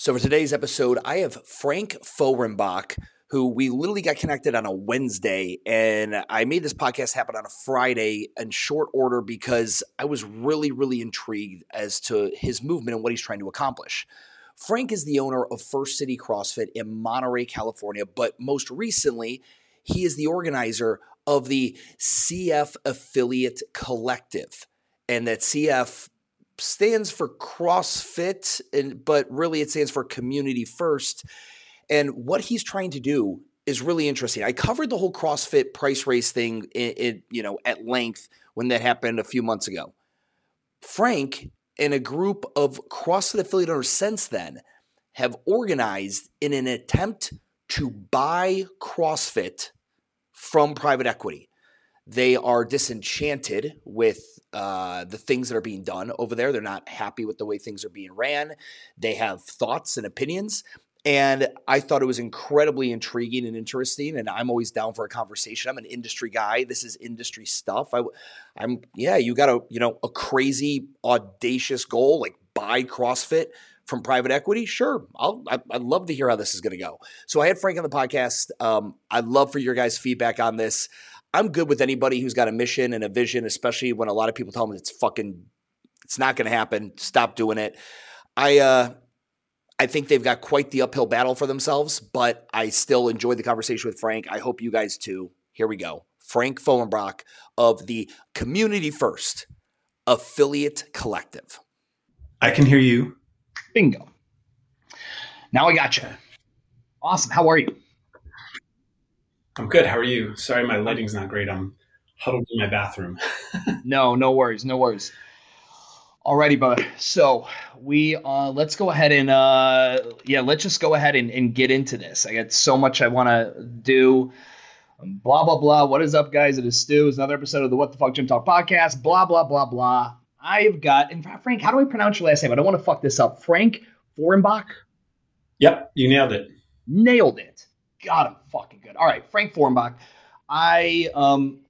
So, for today's episode, I have Frank Foehrenbach, who we literally got connected on a Wednesday. And I made this podcast happen on a Friday in short order because I was really, really intrigued as to his movement and what he's trying to accomplish. Frank is the owner of First City CrossFit in Monterey, California, but most recently, he is the organizer of the CF Affiliate Collective. And that CF stands for CrossFit, and, but really it stands for Community First. And what he's trying to do is really interesting. I covered the whole CrossFit price race thing, in, in, you know, at length when that happened a few months ago. Frank and a group of CrossFit affiliate owners since then have organized in an attempt to buy CrossFit from private equity. They are disenchanted with uh, the things that are being done over there. They're not happy with the way things are being ran. They have thoughts and opinions. And I thought it was incredibly intriguing and interesting. And I'm always down for a conversation. I'm an industry guy. This is industry stuff. I, I'm yeah. You got a you know a crazy audacious goal like buy CrossFit from private equity. Sure, I'll I, would love to hear how this is going to go. So I had Frank on the podcast. Um, I'd love for your guys' feedback on this. I'm good with anybody who's got a mission and a vision, especially when a lot of people tell me it's fucking, it's not going to happen. Stop doing it. I, uh, I think they've got quite the uphill battle for themselves, but I still enjoyed the conversation with Frank. I hope you guys too. Here we go. Frank Foehrenbach of the Community First Affiliate Collective. I can hear you. Bingo. Now I got you. Awesome. How are you? I'm good. How are you? Sorry, my lighting's not great. I'm huddled in my bathroom. no, no worries, no worries. Alrighty, brother. So we uh, let's go ahead and uh, yeah, let's just go ahead and, and get into this. I got so much I want to do. Blah blah blah. What is up, guys? It is Stu. It's another episode of the What the Fuck Gym Talk podcast. Blah blah blah blah. I've got and Frank. How do I pronounce your last name? I don't want to fuck this up. Frank Foehrenbach. Yep, you nailed it. Nailed it. God, I'm fucking good. All right, Frank Foehrenbach. I um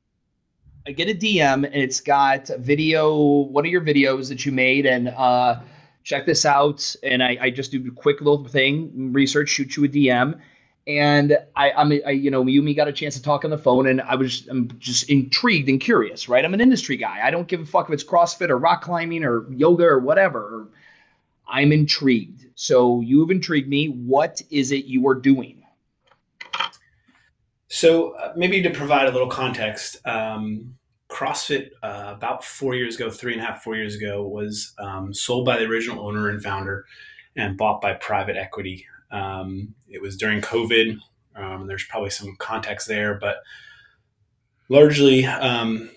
I get a DM and it's got video, one of your videos that you made, and uh check this out. And I, I just do a quick little thing, research, shoot you a DM. And I, I'm, I, you know, you and me got a chance to talk on the phone, and I was, I'm just intrigued and curious, right? I'm an industry guy. I don't give a fuck if it's CrossFit or rock climbing or yoga or whatever. I'm intrigued. So you have intrigued me. What is it you are doing? So uh, maybe to provide a little context, um, CrossFit uh, about four years ago, three and a half, four years ago, was um, sold by the original owner and founder and bought by private equity. Um, it was during COVID. Um, there's probably some context there, but largely, um,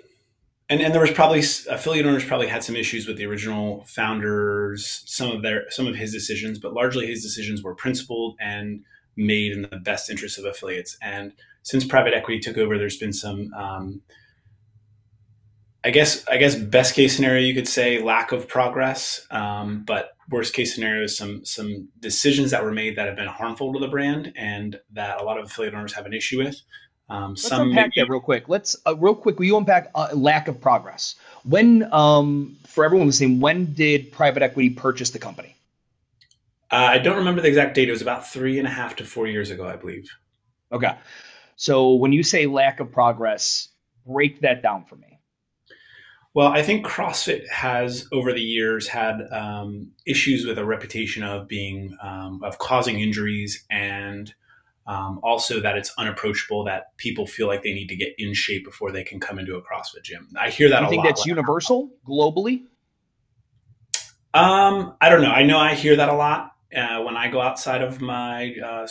and, and there was probably affiliate owners probably had some issues with the original founders, some of their some of his decisions, but largely his decisions were principled and made in the best interest of affiliates. And since private equity took over, there's been some, um, I guess, I guess best case scenario you could say lack of progress, um, but worst case scenario is some some decisions that were made that have been harmful to the brand and that a lot of affiliate owners have an issue with. Um, Let's some unpack maybe- that real quick. Let's uh, real quick. Will you unpack uh, lack of progress? When, um, for everyone listening, when did private equity purchase the company? Uh, I don't remember the exact date. It was about three and a half to four years ago, I believe. Okay. So when you say lack of progress, break that down for me. Well, I think CrossFit has over the years had um, issues with a reputation of being um, of causing injuries and um, also that it's unapproachable. That people feel like they need to get in shape before they can come into a CrossFit gym. I hear that. You think that's universal globally? Um, I don't know. I know I hear that a lot uh, when I go outside of my uh,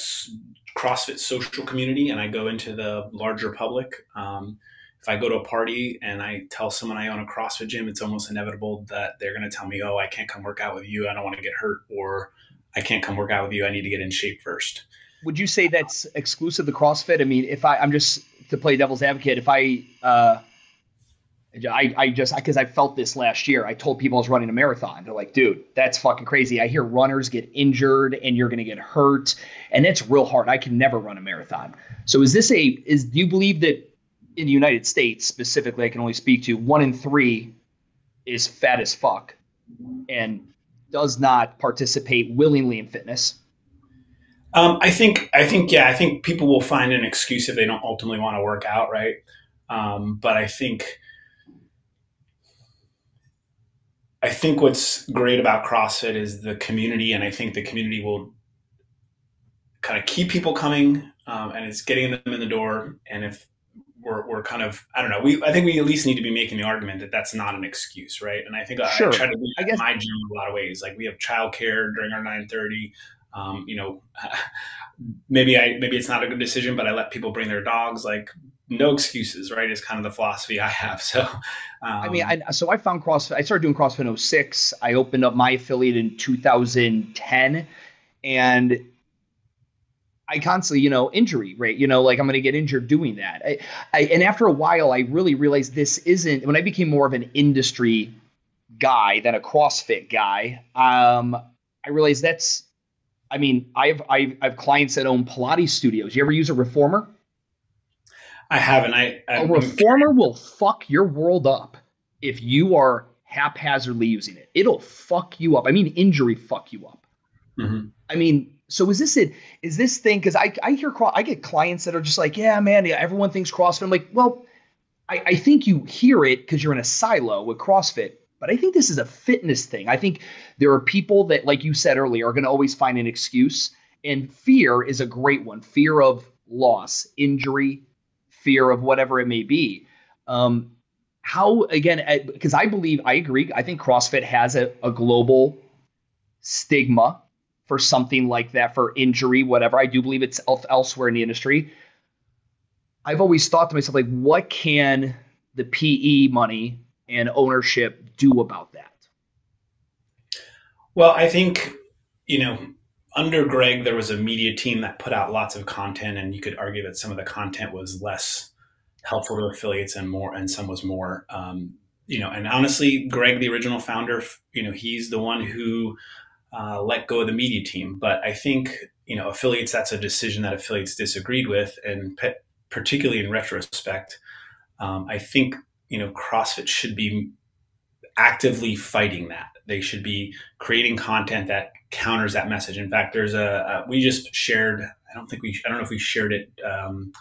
CrossFit social community and I go into the larger public. Um, if I go to a party and I tell someone I own a CrossFit gym, it's almost inevitable that they're going to tell me, "Oh, I can't come work out with you. I don't want to get hurt," or "I can't come work out with you. I need to get in shape first. Would you say that's exclusive to CrossFit? I mean, if I, I'm just to play devil's advocate, if I uh, I, I just because I, I, felt this last year. I told people I was running a marathon. They're like, dude, that's fucking crazy. I hear runners get injured and you're gonna get hurt, and it's real hard. I can never run a marathon. So is this a is do you believe that in the United States specifically, I can only speak to one in three is fat as fuck, and does not participate willingly in fitness? Um, I think I think yeah, I think people will find an excuse if they don't ultimately want to work out, right? Um, but I think I think what's great about CrossFit is the community, and I think the community will kind of keep people coming, um, and it's getting them in the door. And if we're, we're kind of I don't know, we I think we at least need to be making the argument that that's not an excuse, right? And I think sure. I try to do I guess- my gym in a lot of ways. Like we have childcare during our nine thirty. Um, you know, maybe I maybe it's not a good decision, but I let people bring their dogs. Like no excuses, right? Is kind of the philosophy I have. So, um, I mean, I, so I found CrossFit. I started doing CrossFit in 06. I opened up my affiliate in 2010, and I constantly, you know, injury rate. You know, like I'm going to get injured doing that. I, I, and after a while, I really realized this isn't. When I became more of an industry guy than a CrossFit guy, um, I realized that's I mean, I've, I've, I've clients that own Pilates studios. You ever use a reformer? I haven't. I, I a reformer will fuck your world up if you are haphazardly using it. It'll fuck you up. I mean, injury fuck you up. Mm-hmm. I mean, so is this it? Is this thing? Because I, I hear I get clients that are just like, yeah, man, everyone thinks CrossFit. I'm like, well, I, I think you hear it because you're in a silo with CrossFit. But I think this is a fitness thing. I think there are people that, like you said earlier, are going to always find an excuse. And fear is a great one fear of loss, injury, fear of whatever it may be. Um, how, again, because I believe, I agree, I think CrossFit has a, a global stigma for something like that, for injury, whatever. I do believe it's elsewhere in the industry. I've always thought to myself, like, what can the PE money and ownership do about that? Well, I think, you know, under Greg, there was a media team that put out lots of content, and you could argue that some of the content was less helpful to affiliates and more, and some was more. Um, you know, and honestly, Greg, the original founder, you know, he's the one who uh, let go of the media team. But I think, you know, affiliates, that's a decision that affiliates disagreed with, and pe- particularly in retrospect, um, I think you know, CrossFit should be actively fighting that. They should be creating content that counters that message. In fact, there's a, a we just shared. I don't think we. I don't know if we shared it um,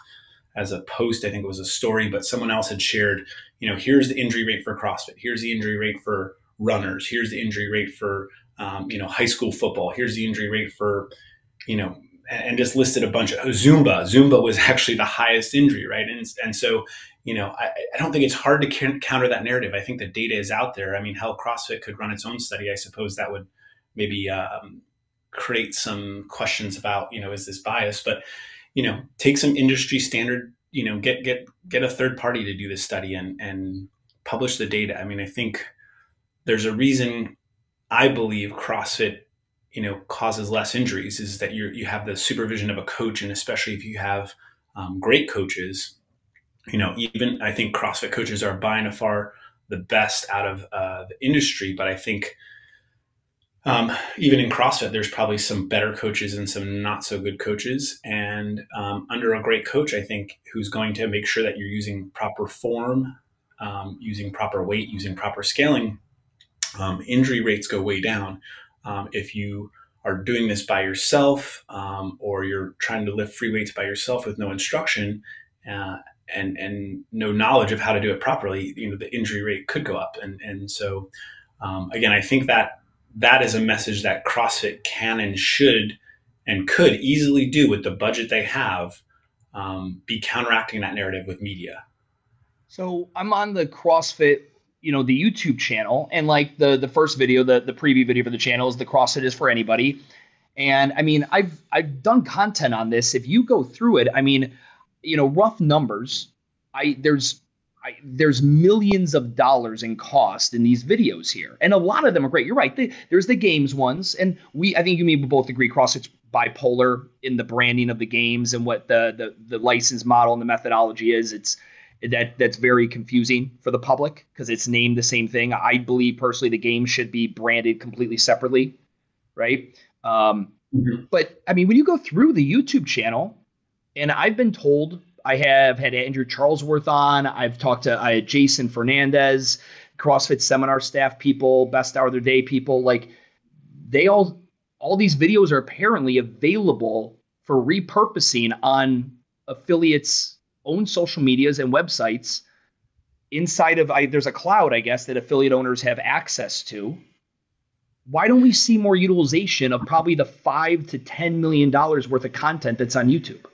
as a post. I think it was a story, but someone else had shared. You know, here's the injury rate for CrossFit. Here's the injury rate for runners. Here's the injury rate for um, you know high school football. Here's the injury rate for you know and just listed a bunch of Zumba. Zumba was actually the highest injury, right? And, and so you know, I, I, don't think it's hard to counter that narrative. I think the data is out there. I mean, hell, CrossFit could run its own study. I suppose that would maybe um, create some questions about, you know, is this bias? But you know, take some industry standard. You know, get get get a third party to do this study and and publish the data. I mean, I think there's a reason. I believe CrossFit, you know, causes less injuries. Is that you you have the supervision of a coach, and especially if you have um, great coaches you know, even I think CrossFit coaches are by and far the best out of uh, the industry, but I think um, even in CrossFit, there's probably some better coaches and some not so good coaches. And um, under a great coach, I think who's going to make sure that you're using proper form, um, using proper weight, using proper scaling, um, injury rates go way down. Um, if you are doing this by yourself um, or you're trying to lift free weights by yourself with no instruction, uh, and and no knowledge of how to do it properly, you know, the injury rate could go up. And and so um, again, I think that that is a message that CrossFit can and should and could easily do with the budget they have, um, be counteracting that narrative with media. So I'm on the CrossFit, you know, the YouTube channel, and like the the first video, the the preview video for the channel is the CrossFit is for anybody. And I mean, I've I've done content on this. If you go through it, I mean, you know, rough numbers, I there's I, there's millions of dollars in cost in these videos here, and a lot of them are great. You're right. The, there's the games ones, and we I think you maybe both agree CrossFit's bipolar in the branding of the games and what the the, the license model and the methodology is. It's that that's very confusing for the public because it's named the same thing. I believe personally the game should be branded completely separately, right? Um, mm-hmm. But I mean, when you go through the YouTube channel, and I've been told I have had Andrew Charlesworth on. I've talked to I had Jason Fernandez, CrossFit seminar staff people, best hour of the day people. Like they all all these videos are apparently available for repurposing on affiliates' own social medias and websites inside of I, there's a cloud, I guess, that affiliate owners have access to. Why don't we see more utilization of probably the five to ten million dollars worth of content that's on YouTube?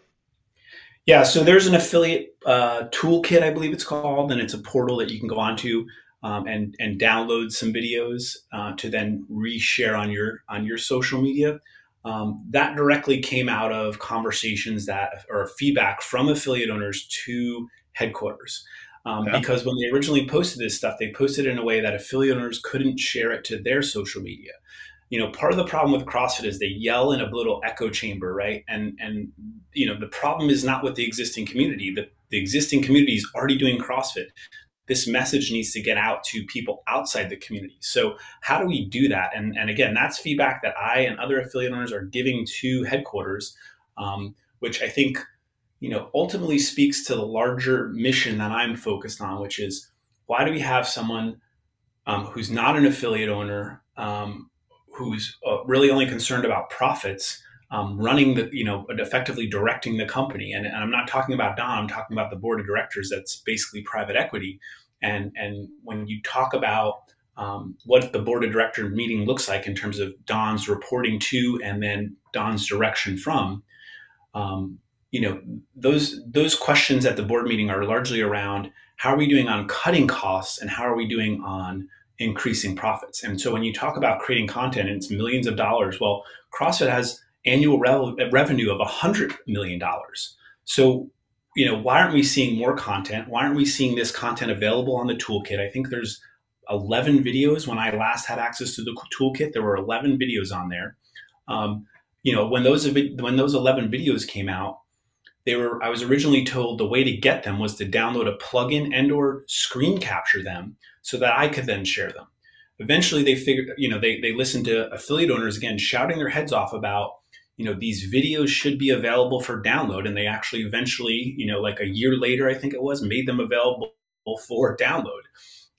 Yeah, so there's an affiliate uh, toolkit, I believe it's called, and it's a portal that you can go onto um, and and download some videos uh, to then reshare on your on your social media. Um, that directly came out of conversations that or feedback from affiliate owners to headquarters. Um, yeah. Because when they originally posted this stuff, they posted it in a way that affiliate owners couldn't share it to their social media. You know, part of the problem with CrossFit is they yell in a little echo chamber, right? And and you know, the problem is not with the existing community. The, the existing community is already doing CrossFit this message needs to get out to people outside the community. So how do we do that? And, and again, that's feedback that I and other affiliate owners are giving to headquarters, um, which I think, you know, ultimately speaks to the larger mission that I'm focused on, which is why do we have someone um, who's not an affiliate owner, um, who's uh, really only concerned about profits, um, running the, you know, effectively directing the company. And, and, I'm not talking about Don, I'm talking about the board of directors that's basically private equity. And, and when you talk about um, what the board of director meeting looks like in terms of Don's reporting to and then Don's direction from, um, you know, those, those questions at the board meeting are largely around how are we doing on cutting costs and how are we doing on increasing profits? And so when you talk about creating content and it's millions of dollars, well, CrossFit has annual re- revenue of $100 million. So, you know, why aren't we seeing more content? Why aren't we seeing this content available on the toolkit? I think there's 11 videos. When I last had access to the toolkit, there were 11 videos on there. Um, you know, when those when those 11 videos came out, they were I was originally told the way to get them was to download a plugin and or screen capture them so that I could then share them. Eventually they figured, you know, they they listened to affiliate owners again shouting their heads off about you know these videos should be available for download and they actually eventually you know like a year later i think it was made them available for download.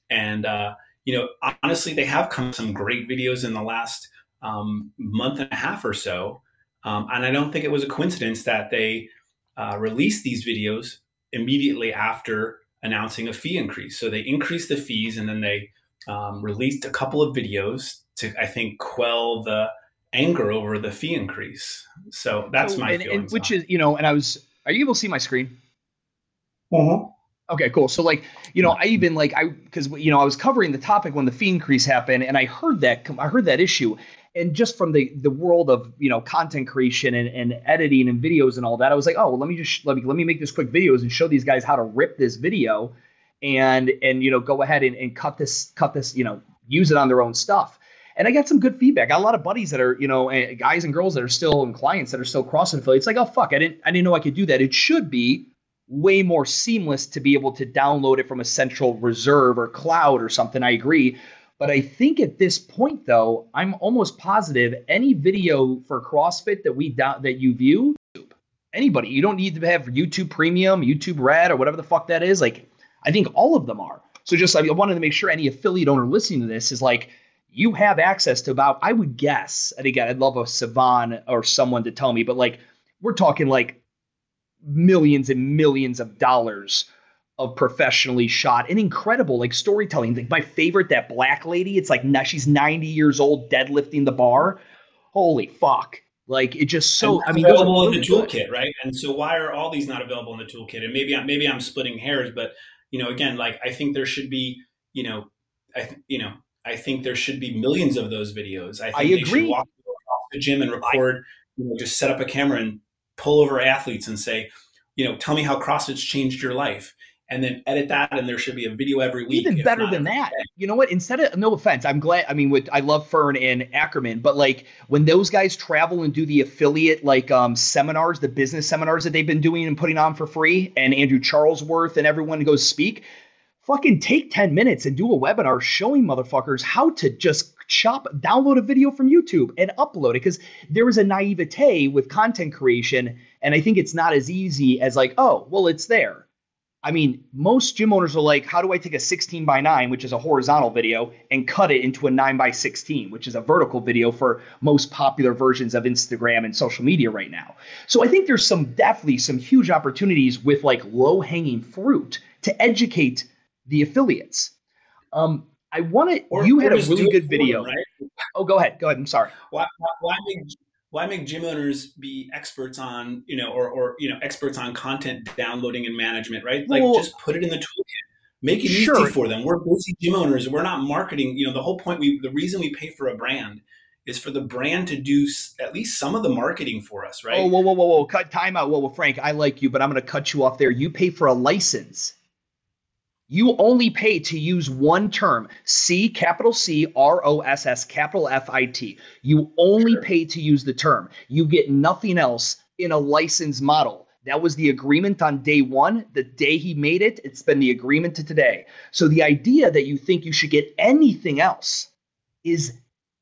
And uh, you know honestly they have come some great videos in the last um, month and a half or so. Um, and i don't think it was a coincidence that they uh, released these videos immediately after announcing a fee increase. So they increased the fees and then they um, released a couple of videos to i think quell the anger over the fee increase. So that's my and, feeling. Which is, you know, and I was, are you able to see my screen? Uh-huh. Okay, cool. So like, you know, I even like I because you know I was covering the topic when the fee increase happened, and I heard that I heard that issue, and just from the the world of you know content creation and, and editing and videos and all that, I was like, oh, well, let me just let me let me make this quick videos and show these guys how to rip this video, and and you know go ahead and, and cut this cut this you know use it on their own stuff and I got some good feedback. I got a lot of buddies that are, you know, eh, guys and girls that are still and clients that are still CrossFit affiliates. Like, oh fuck, I didn't, I didn't know I could do that. It should be way more seamless to be able to download it from a central reserve or cloud or something. I agree. But I think at this point, though, I'm almost positive any video for CrossFit that we down that you view, anybody, you don't need to have YouTube Premium, YouTube Red, or whatever the fuck that is. Like, I think all of them are. So just I wanted to make sure any affiliate owner listening to this is like, you have access to about, I would guess, and again, I'd love a Sevan or someone to tell me, but like we're talking like millions and millions of dollars of professionally shot and incredible like storytelling. Like my favorite, that black lady, it's like now she's 90 years old deadlifting the bar. Holy fuck. Like it just so I mean available in the toolkit, right? And so why are all these not available in the toolkit? And maybe I'm maybe I'm splitting hairs, but you know, again, like I think there should be, you know, I you know, I think there should be millions of those videos. I think I they agree. should walk the gym and record, you know, just set up a camera and pull over athletes and say, you know, tell me how CrossFit's changed your life. And then edit that, and there should be a video every week. Even better than that. Day. You know what? Instead of no offense, I'm glad. I mean, with I love Fern and Ackerman, but like when those guys travel and do the affiliate like um, seminars, the business seminars that they've been doing and putting on for free, and Andrew Charlesworth and everyone goes speak fucking take 10 minutes and do a webinar showing motherfuckers how to just chop, download a video from YouTube and upload it. Because there is a naivete with content creation. And I think it's not as easy as like, oh, well, it's there. I mean, most gym owners are like, how do I take a 16 by 9, which is a horizontal video, and cut it into a 9 by 16, which is a vertical video for most popular versions of Instagram and social media right now. So I think there's some definitely some huge opportunities with like low hanging fruit to educate the affiliates. Um, I want to. You had a really good video. Them, right? Oh, go ahead. Go ahead. I'm sorry. Why, why, why make why make gym owners be experts on you know or or you know experts on content downloading and management right like well, just put it in the toolkit make it sure. easy for them we're busy gym owners we're not marketing you know the whole point we the reason we pay for a brand is for the brand to do at least some of the marketing for us right oh whoa whoa whoa whoa cut time out whoa, whoa frank i like you but i'm going to cut you off there you pay for a license you only pay to use one term C, capital C, R O S S, capital F I T. You only sure. pay to use the term. You get nothing else in a license model. That was the agreement on day one. The day he made it, it's been the agreement to today. So the idea that you think you should get anything else is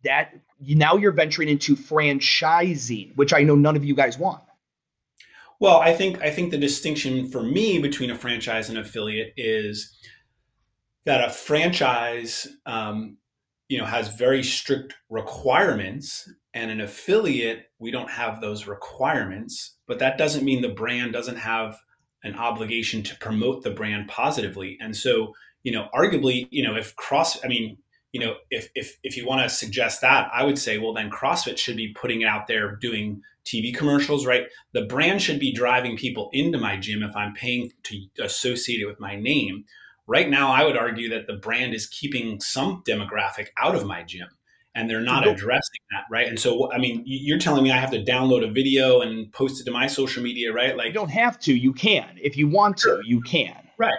that now you're venturing into franchising, which I know none of you guys want. Well, I think I think the distinction for me between a franchise and affiliate is that a franchise, um, you know, has very strict requirements, and an affiliate we don't have those requirements. But that doesn't mean the brand doesn't have an obligation to promote the brand positively. And so, you know, arguably, you know, if cross, I mean, you know, if if if you want to suggest that, I would say, well, then CrossFit should be putting it out there doing TV commercials, right? The brand should be driving people into my gym if I'm paying to associate it with my name. Right now, I would argue that the brand is keeping some demographic out of my gym and they're not addressing that, right? And so, I mean, you're telling me I have to download a video and post it to my social media, right? Like, you don't have to. You can if you want to. You can. Right.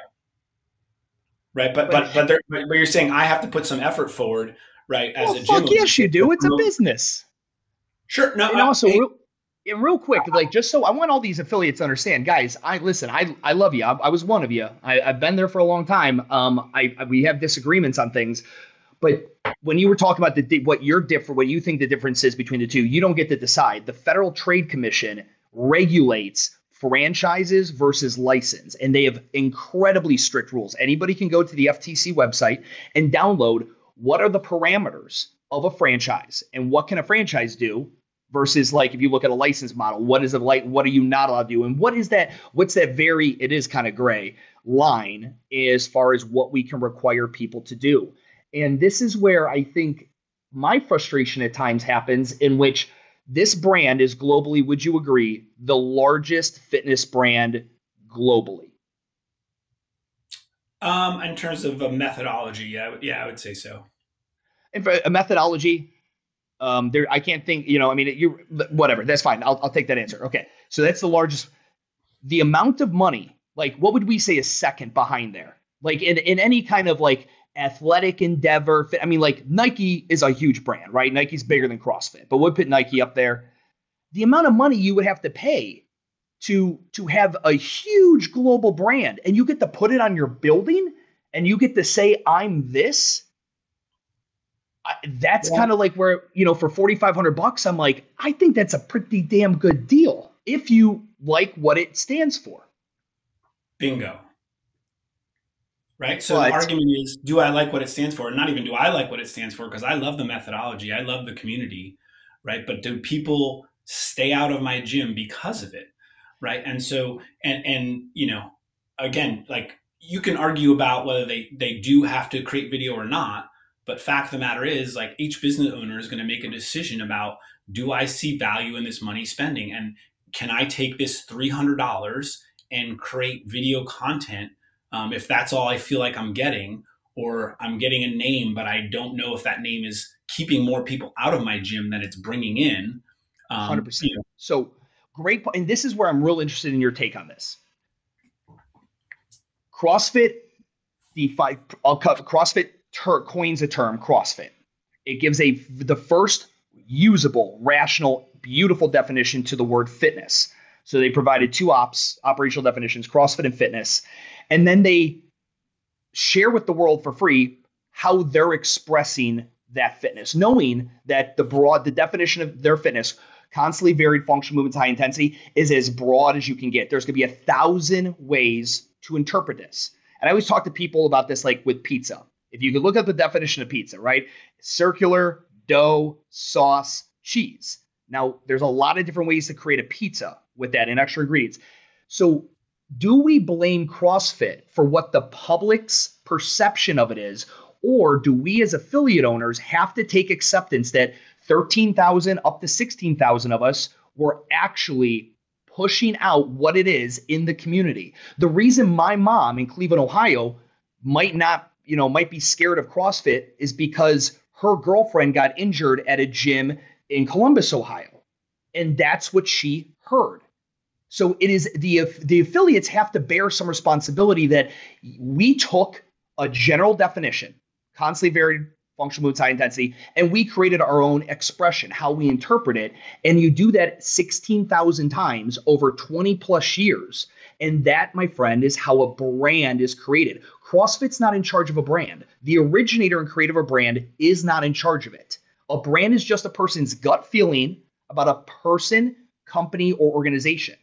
Right. But but but, but, but you're saying I have to put some effort forward, right? As well, a gym. Fuck yes, you do. It's a business. Sure. No. And also, real, and real quick, like just so I want all these affiliates to understand, guys. I listen. I I love you. I, I was one of you. I, have been there for a long time. Um, I, I we have disagreements on things, but when you were talking about the what you're different, what you think the difference is between the two, you don't get to decide. The Federal Trade Commission regulates franchises versus license, and they have incredibly strict rules. Anybody can go to the FTC website and download what are the parameters of a franchise and what can a franchise do versus like if you look at a license model what is a light what are you not allowed to do and what is that what's that very it is kind of gray line as far as what we can require people to do and this is where i think my frustration at times happens in which this brand is globally would you agree the largest fitness brand globally um in terms of a methodology yeah yeah i would say so and for a methodology um, there, I can't think. You know, I mean, you whatever. That's fine. I'll, I'll take that answer. Okay, so that's the largest. The amount of money, like, what would we say is second behind there? Like in in any kind of like athletic endeavor. I mean, like Nike is a huge brand, right? Nike's bigger than CrossFit, but we'd put Nike up there. The amount of money you would have to pay to to have a huge global brand, and you get to put it on your building, and you get to say, "I'm this." that's yeah. kind of like where you know for 4500 bucks i'm like i think that's a pretty damn good deal if you like what it stands for bingo right? So but, the argument is do i like what it stands for? Not even do i like what it stands for because i love the methodology i love the community right? But do people stay out of my gym because of it right? And so and and you know again like you can argue about whether they they do have to create video or not but fact of the matter is, like each business owner is going to make a decision about do I see value in this money spending? And can I take this $300 and create video content um, if that's all I feel like I'm getting? Or I'm getting a name, but I don't know if that name is keeping more people out of my gym than it's bringing in. Um, 100%. You know. So great. And this is where I'm real interested in your take on this. CrossFit, the five, I'll cut CrossFit ter- coins a term, CrossFit. It gives a the first usable, rational, beautiful definition to the word fitness. So they provided two ops, operational definitions, CrossFit and fitness, and then they share with the world for free how they're expressing that fitness, knowing that the broad the definition of their fitness constantly varied functional movements high intensity is as broad as you can get there's going to be a thousand ways to interpret this. And I always talk to people about this, like with pizza. If you could look up the definition of pizza, right? Circular, dough, sauce, cheese. Now, there's a lot of different ways to create a pizza with that and extra ingredients. So, do we blame CrossFit for what the public's perception of it is? Or do we as affiliate owners have to take acceptance that 13,000 up to 16,000 of us were actually pushing out what it is in the community? The reason my mom in Cleveland, Ohio might not, you know, might be scared of CrossFit is because her girlfriend got injured at a gym in Columbus, Ohio. And that's what she heard. So it is the the affiliates have to bear some responsibility that we took a general definition, constantly varied functional moves high intensity, and we created our own expression, how we interpret it. And you do that 16,000 times over 20 plus years. And that, my friend, is how a brand is created. CrossFit's not in charge of a brand. The originator and creator of a brand is not in charge of it. A brand is just a person's gut feeling about a person, company, or organization.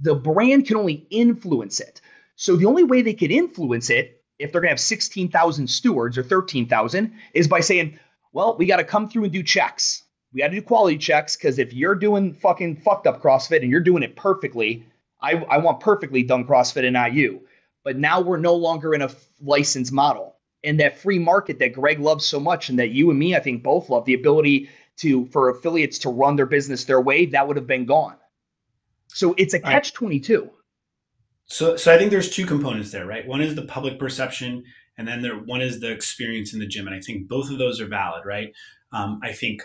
The brand can only influence it. So the only way they could influence it, if they're going to have 16,000 stewards or 13,000, is by saying, well, we got to come through and do checks. We got to do quality checks because if you're doing fucking fucked up CrossFit and you're doing it perfectly, I, I want perfectly done CrossFit and not you. But now we're no longer in a licensed model. And that free market that Greg loves so much and that you and me, I think, both love the ability to for affiliates to run their business their way, that would have been gone. So it's a catch 22. So, so I think there's two components there, right? One is the public perception, and then there one is the experience in the gym, and I think both of those are valid, right? Um, I think,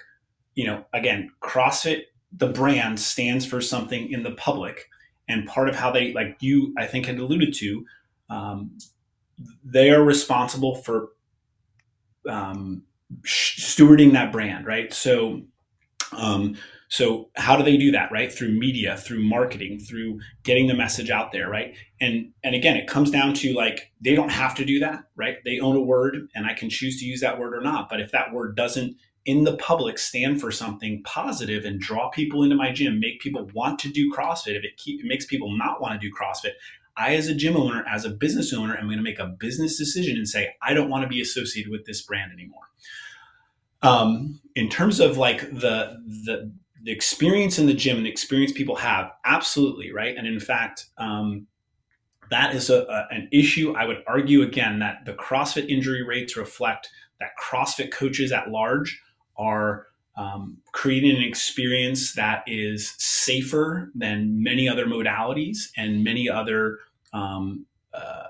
you know, again, CrossFit, the brand stands for something in the public, and part of how they, like you, I think, had alluded to, um, they are responsible for um, stewarding that brand, right? So, um, so how do they do that, right? Through media, through marketing, through getting the message out there, right? And and again, it comes down to like they don't have to do that, right? They own a word, and I can choose to use that word or not. But if that word doesn't in the public stand for something positive and draw people into my gym, make people want to do CrossFit, if it, keep, it makes people not want to do CrossFit, I, as a gym owner, as a business owner, am going to make a business decision and say, I don't want to be associated with this brand anymore. Um, in terms of like the the the experience in the gym and the experience people have, absolutely right. And in fact, um, that is a, a, an issue. I would argue again that the CrossFit injury rates reflect that CrossFit coaches at large are um, creating an experience that is safer than many other modalities and many other, um, uh,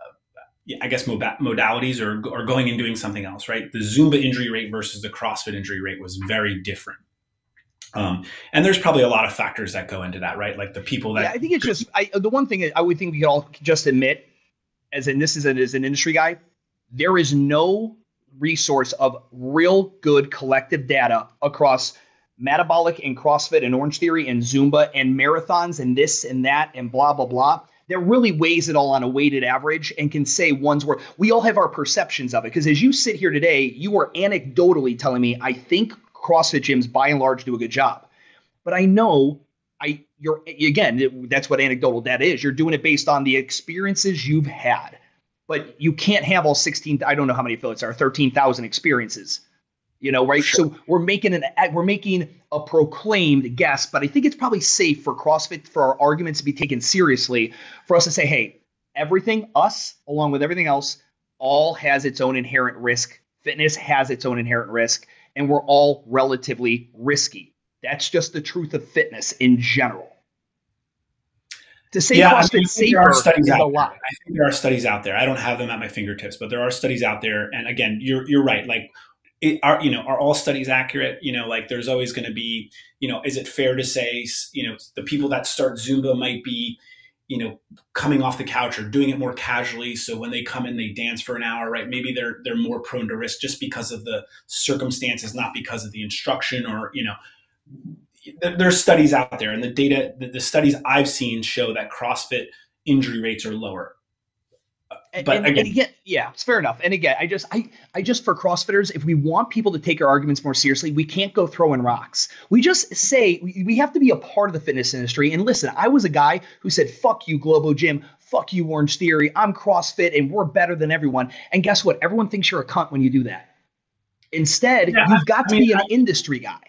I guess, modalities or, or going and doing something else, right? The Zumba injury rate versus the CrossFit injury rate was very different. Um, and there's probably a lot of factors that go into that, right? Like the people that. Yeah, I think it's just I, the one thing I would think we could all just admit, as in this is an, as an industry guy, there is no resource of real good collective data across metabolic and CrossFit and Orange Theory and Zumba and marathons and this and that and blah blah blah that really weighs it all on a weighted average and can say one's worth. We all have our perceptions of it because as you sit here today, you are anecdotally telling me, I think CrossFit gyms by and large do a good job. But I know I you're again that's what anecdotal data is. You're doing it based on the experiences you've had. But you can't have all 16 I don't know how many affiliates are 13,000 experiences. You know, right? Sure. So we're making an we're making a proclaimed guess, but I think it's probably safe for CrossFit for our arguments to be taken seriously for us to say, "Hey, everything us along with everything else all has its own inherent risk. Fitness has its own inherent risk and we're all relatively risky. That's just the truth of fitness in general. To say yeah, CrossFit I mean, safer there are studies out there. I think there are studies out there. I don't have them at my fingertips, but there are studies out there. And again, you're you're right. Like it, are you know are all studies accurate you know like there's always going to be you know is it fair to say you know the people that start zumba might be you know coming off the couch or doing it more casually so when they come in they dance for an hour right maybe they're they're more prone to risk just because of the circumstances not because of the instruction or you know there's studies out there and the data the, the studies i've seen show that crossfit injury rates are lower but and, again, and again, yeah, it's fair enough. And again, I just, I, I just for CrossFitters, if we want people to take our arguments more seriously, we can't go throwing rocks. We just say we, we have to be a part of the fitness industry. And listen, I was a guy who said, "Fuck you, Globo Gym. Fuck you, Orange Theory. I'm CrossFit, and we're better than everyone." And guess what? Everyone thinks you're a cunt when you do that. Instead, Yeah, you've got I to mean, be an I- industry guy.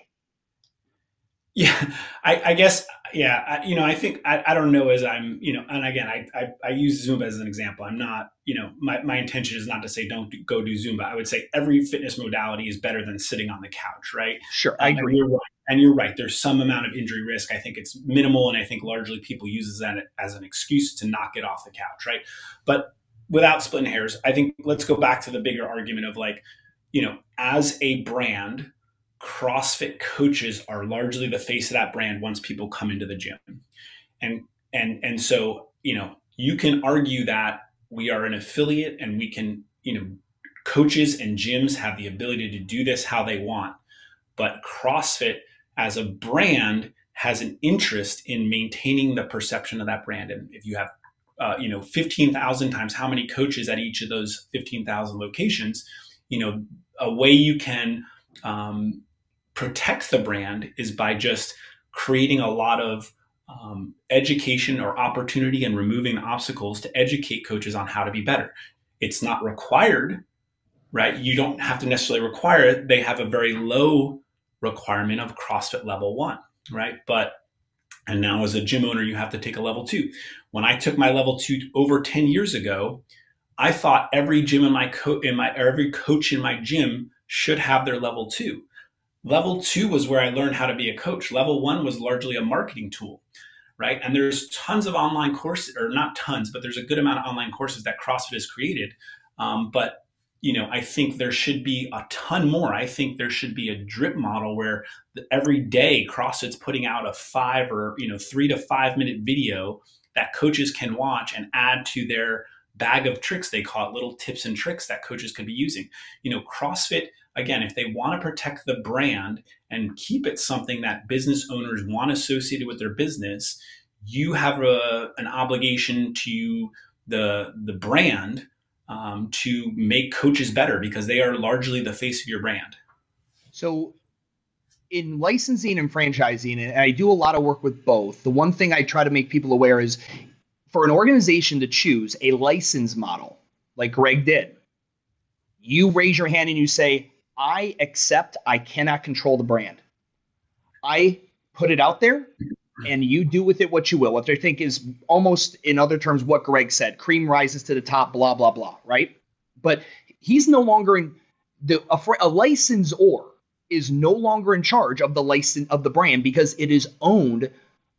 Yeah, I, I guess yeah. I, you know, I think I, I don't know as I'm you know, and again, I, I I use Zumba as an example. I'm not you know my my intention is not to say don't do, go do Zumba. I would say every fitness modality is better than sitting on the couch, right? Sure, I And agree. you're right. And you're right. There's some amount of injury risk. I think it's minimal, and I think largely people use that as an excuse to not get off the couch, right? But without splitting hairs, I think let's go back to the bigger argument of like, you know, as a brand, CrossFit coaches are largely the face of that brand once people come into the gym. And and and so, you know, you can argue that we are an affiliate and we can, you know, coaches and gyms have the ability to do this how they want. But CrossFit as a brand has an interest in maintaining the perception of that brand. And if you have uh, you know 15,000 times how many coaches at each of those 15,000 locations, you know, a way you can um, protect the brand is by just creating a lot of um, education or opportunity and removing obstacles to educate coaches on how to be better. It's not required, right? You don't have to necessarily require it. They have a very low requirement of CrossFit level one, right? But and now as a gym owner, you have to take a level two. When I took my level two over 10 years ago, I thought every gym in my co- in my every coach in my gym should have their level two. Level two was where I learned how to be a coach. Level one was largely a marketing tool, right? And there's tons of online courses, or not tons, but there's a good amount of online courses that CrossFit has created. Um, but you know, I think there should be a ton more. I think there should be a drip model where every day CrossFit's putting out a five or you know three to five minute video that coaches can watch and add to their bag of tricks. They call it little tips and tricks that coaches can be using. You know, CrossFit again, if they want to protect the brand and keep it something that business owners want associated with their business, you have a, an obligation to the the brand um, to make coaches better because they are largely the face of your brand. So, in licensing and franchising, and I do a lot of work with both, the one thing I try to make people aware is for an organization to choose a license model, like Greg did, you raise your hand and you say, I accept I cannot control the brand. I put it out there and you do with it what you will, What I think is almost, in other terms, what Greg said cream rises to the top, blah, blah, blah, right? But he's no longer in the a, a licensor is no longer in charge of the license of the brand because it is owned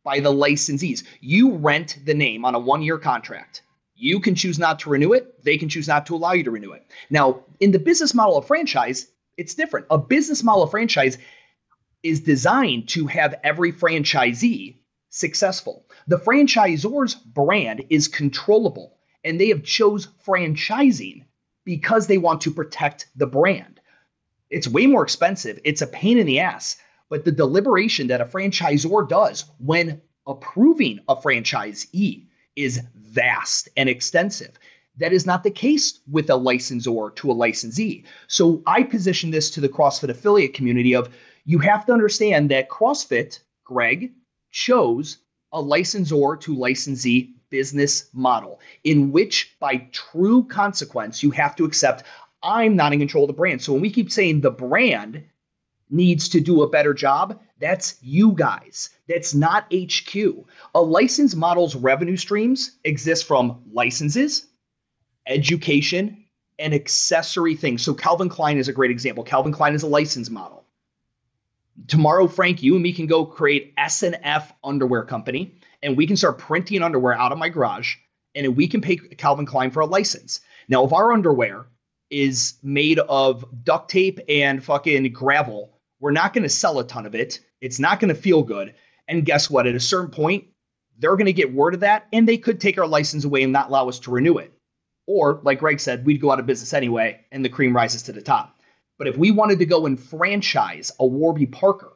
by the licensees. You rent the name on a one year contract. You can choose not to renew it. They can choose not to allow you to renew it. Now, in the business model of franchise, it's different. A business model franchise is designed to have every franchisee successful. The franchisor's brand is controllable, and they have chose franchising because they want to protect the brand. It's way more expensive. It's a pain in the ass. But the deliberation that a franchisor does when approving a franchisee is vast and extensive. That is not the case with a licensor to a licensee. So I position this to the CrossFit affiliate community of you have to understand that CrossFit, Greg, chose a licensor to licensee business model in which by true consequence you have to accept I'm not in control of the brand. So when we keep saying the brand needs to do a better job, that's you guys. That's not HQ. A license model's revenue streams exist from licenses, education, and accessory things. So Calvin Klein is a great example. Calvin Klein is a license model. Tomorrow, Frank, you and me can go create S&F underwear company, and we can start printing underwear out of my garage, and we can pay Calvin Klein for a license. Now, if our underwear is made of duct tape and fucking gravel, we're not going to sell a ton of it. It's not going to feel good. And guess what? At a certain point, they're going to get word of that, and they could take our license away and not allow us to renew it. Or, like Greg said, we'd go out of business anyway, and the cream rises to the top. But if we wanted to go and franchise a Warby Parker,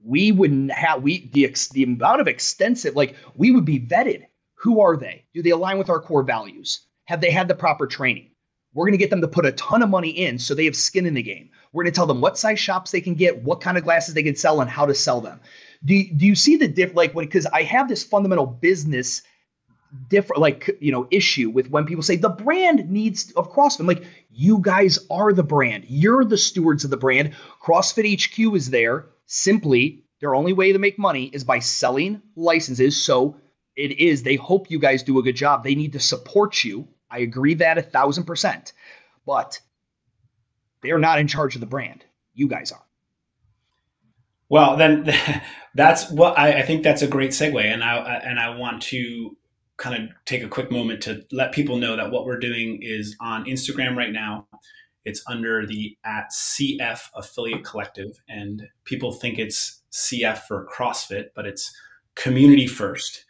we wouldn't have we the ex, the amount of extensive like we would be vetted. Who are they? Do they align with our core values? Have they had the proper training? We're going to get them to put a ton of money in so they have skin in the game. We're going to tell them what size shops they can get, what kind of glasses they can sell, and how to sell them. Do do you see the diff? Like, when because I have this fundamental business different like you know issue with when people say the brand needs of CrossFit. I'm like, you guys are the brand. You're the stewards of the brand. CrossFit HQ is there simply. Their only way to make money is by selling licenses. So it is. They hope you guys do a good job. They need to support you. I agree that a thousand percent. But they're not in charge of the brand. You guys are. Well, then that's what I, I, think that's a great segue, and I and I want to kind of take a quick moment to let people know that what we're doing is on Instagram right now. It's under the at CF Affiliate Collective, and people think it's CF for CrossFit, but it's community first.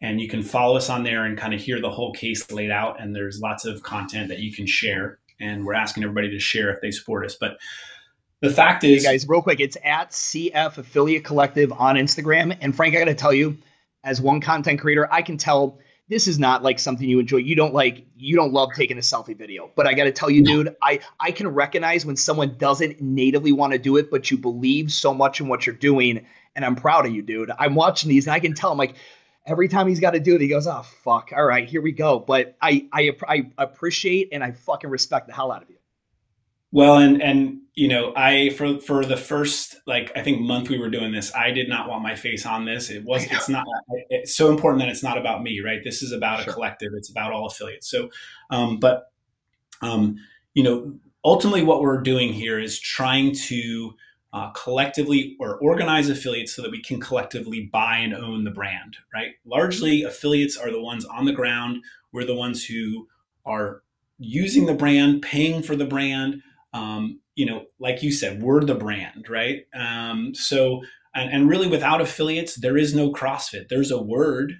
And you can follow us on there and kind of hear the whole case laid out. And there's lots of content that you can share. And we're asking everybody to share if they support us. But the fact is, hey guys, real quick, it's at CF Affiliate Collective on Instagram. And Frank, I got to tell you, as one content creator, I can tell this is not like something you enjoy. You don't like, you don't love taking a selfie video. But I got to tell you, dude, I I can recognize when someone doesn't natively want to do it, but you believe so much in what you're doing. And I'm proud of you, dude. I'm watching these, and I can tell. I'm like, every time he's got to do it, he goes, "Oh fuck, all right, here we go." But I I I appreciate and I fucking respect the hell out of you. Well, and and you know, I for for the first like I think month we were doing this, I did not want my face on this. It was it's not it's so important that it's not about me, right? This is about sure. a collective. It's about all affiliates. So, um, but um, you know, ultimately, what we're doing here is trying to uh, collectively or organize affiliates so that we can collectively buy and own the brand, right? Largely, affiliates are the ones on the ground. We're the ones who are using the brand, paying for the brand um, you know, like you said, we're the brand, right? Um, so, and, and really without affiliates, there is no CrossFit. There's a word,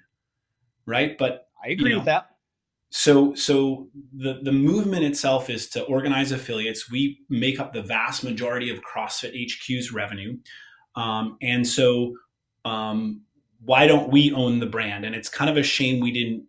right? But I agree you know, with that. So, so the the movement itself is to organize affiliates. We make up the vast majority of CrossFit HQ's revenue, um, and so um, why don't we own the brand? And it's kind of a shame we didn't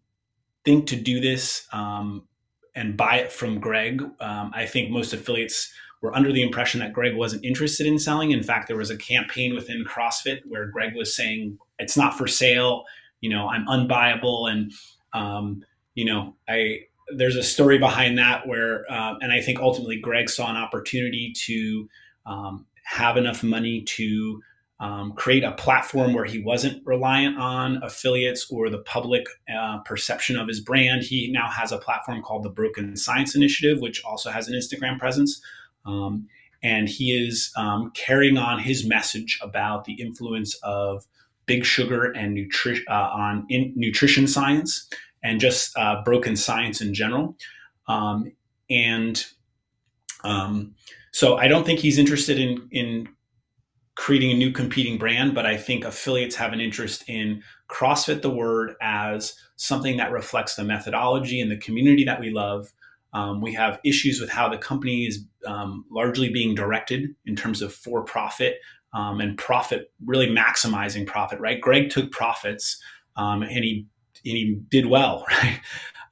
think to do this um, and buy it from Greg. Um, I think most affiliates were under the impression that Greg wasn't interested in selling. In fact, there was a campaign within CrossFit where Greg was saying it's not for sale. You know, I'm unbuyable, and um, you know, I there's a story behind that where, uh, and I think ultimately Greg saw an opportunity to um, have enough money to um, create a platform where he wasn't reliant on affiliates or the public uh, perception of his brand. He now has a platform called the Broken Science Initiative, which also has an Instagram presence. Um, and he is um, carrying on his message about the influence of big sugar and nutri- uh, on nutrition science and just uh, broken science in general. Um, and um, so I don't think he's interested in in creating a new competing brand, but I think affiliates have an interest in CrossFit the word as something that reflects the methodology and the community that we love. Um, we have issues with how the company is um, largely being directed in terms of for profit um, and profit, really maximizing profit, right? Greg took profits um, and he and he did well, right?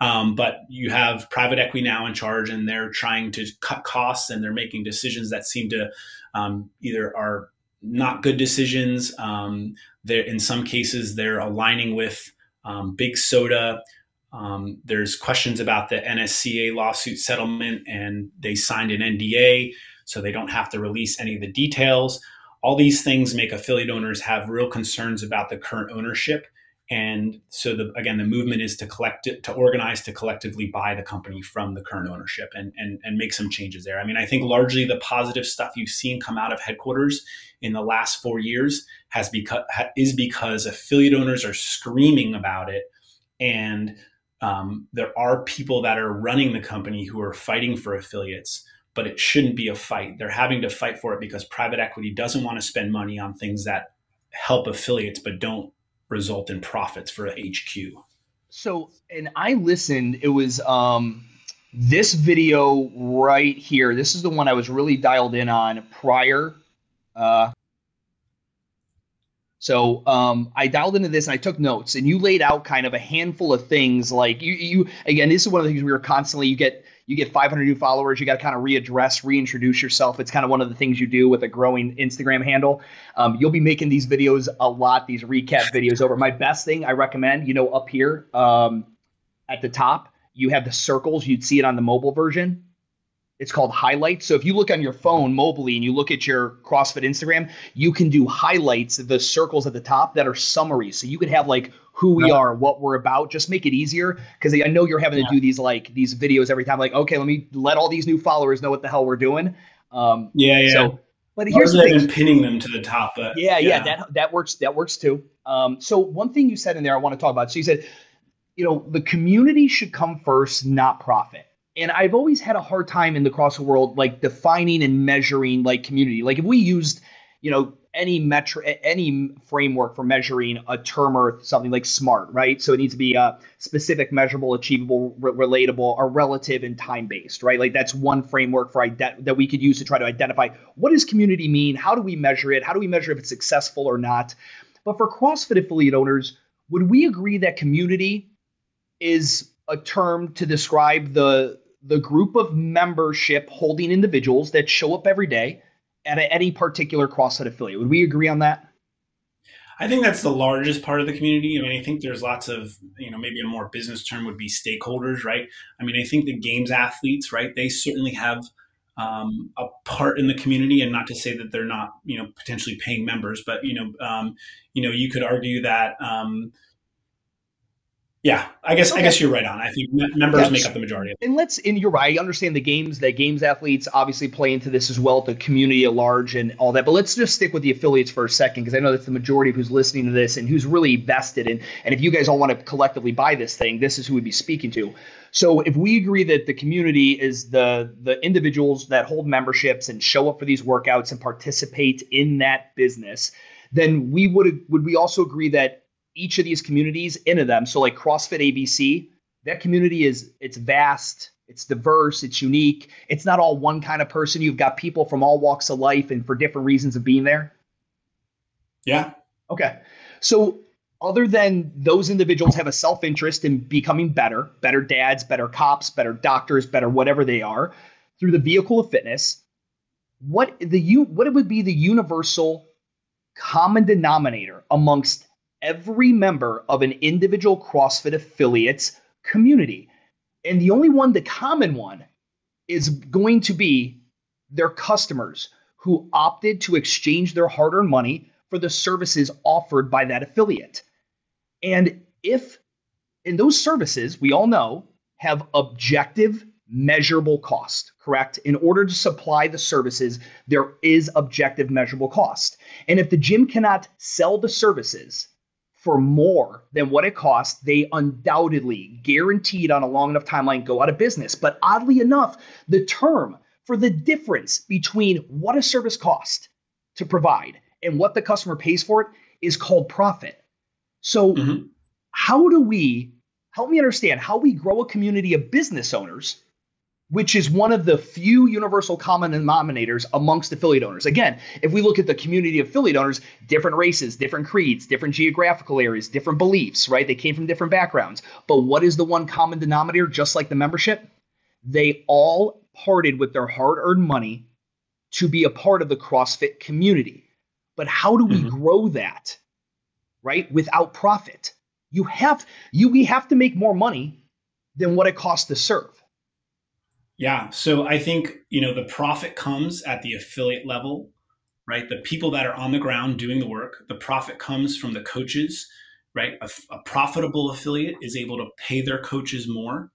Um, but you have private equity now in charge, and they're trying to cut costs, and they're making decisions that seem to um, either are not good decisions. Um, there, in some cases, they're aligning with um, big soda. Um, there's questions about the NSCA lawsuit settlement, and they signed an NDA, so they don't have to release any of the details. All these things make affiliate owners have real concerns about the current ownership and so the, again the movement is to collect it to organize to collectively buy the company from the current ownership and, and and make some changes there. I mean i think largely the positive stuff you've seen come out of headquarters in the last four years has because is because affiliate owners are screaming about it. And um, there are people that are running the company who are fighting for affiliates but it shouldn't be a fight. They're having to fight for it because private equity doesn't want to spend money on things that help affiliates but don't result in profits for HQ. So, and I listened, it was um, this video right here. This is the one I was really dialed in on prior. Uh, So um, I dialed into this and I took notes, and you laid out kind of a handful of things. Like you, you again, this is one of the things we were constantly. You get you get 500 new followers. You got to kind of readdress, reintroduce yourself. It's kind of one of the things you do with a growing Instagram handle. Um, you'll be making these videos a lot, these recap videos over. My best thing I recommend, you know, up here um, at the top, you have the circles. You'd see it on the mobile version it's called highlights. So if you look on your phone mobily and you look at your CrossFit Instagram, you can do highlights, the circles at the top that are summaries. So you could have like who we are, what we're about, just make it easier. Cause I know you're having to do these like these videos every time, like, okay, let me let all these new followers know what the hell we're doing. Um, yeah, yeah. So, but here's the thing. pinning them to the top, but yeah, yeah, yeah, that that works. That works too. Um, so one thing you said in there, I want to talk about. So you said, you know, the community should come first, not profit and I've always had a hard time in the CrossFit world, like defining and measuring like community. Like if we used, you know, any metric, any framework for measuring a term or something like SMART, right? So it needs to be a specific, measurable, achievable, re- relatable, or relative and time based, right? Like that's one framework for that we could use to try to identify what does community mean? How do we measure it? How do we measure if it's successful or not? But for CrossFit affiliate owners, would we agree that community is a term to describe the the group of membership holding individuals that show up every day at any particular CrossFit affiliate. Would we agree on that? I think that's the largest part of the community. I mean, I think there's lots of, you know, maybe a more business term would be stakeholders, right? I mean, I think the games athletes, right, they certainly have um, a part in the community, and not to say that they're not, you know, potentially paying members, but you know, um, you know, you could argue that. Um, yeah, I guess okay. I guess you're right on. I think members yes. make up the majority. And let's and you're right. I understand the games that games athletes obviously play into this as well, the community at large and all that. But let's just stick with the affiliates for a second because I know that's the majority of who's listening to this and who's really vested in. And if you guys all want to collectively buy this thing, this is who we'd be speaking to. So if we agree that the community is the the individuals that hold memberships and show up for these workouts and participate in that business, then we would would we also agree that each of these communities into them. So like CrossFit ABC, that community is it's vast, it's diverse, it's unique. It's not all one kind of person. You've got people from all walks of life and for different reasons of being there. Yeah. Okay. So other than those individuals have a self-interest in becoming better, better dads, better cops, better doctors, better whatever they are, through the vehicle of fitness, what the you what would be the universal common denominator amongst every member of an individual CrossFit affiliate's community. And the only one, the common one, is going to be their customers who opted to exchange their hard earned money for the services offered by that affiliate. And if, in those services, we all know, have objective, measurable cost, correct? In order to supply the services, there is objective, measurable cost. And if the gym cannot sell the services for more than what it costs, they undoubtedly, guaranteed on a long enough timeline, go out of business. But oddly enough, the term for the difference between what a service costs to provide and what the customer pays for it is called profit. So, mm-hmm. how do we help me understand how we grow a community of business owners which is one of the few universal common denominators amongst affiliate owners. Again, if we look at the community of affiliate owners, different races, different creeds, different geographical areas, different beliefs, right? They came from different backgrounds. But what is the one common denominator, just like the membership? They all parted with their hard earned money to be a part of the CrossFit community. But how do we mm-hmm. grow that, right? Without profit. You have you we have to make more money than what it costs to serve. Yeah. So I think, you know, the profit comes at the affiliate level, right? The people that are on the ground doing the work, the profit comes from the coaches, right? A, a profitable affiliate is able to pay their coaches more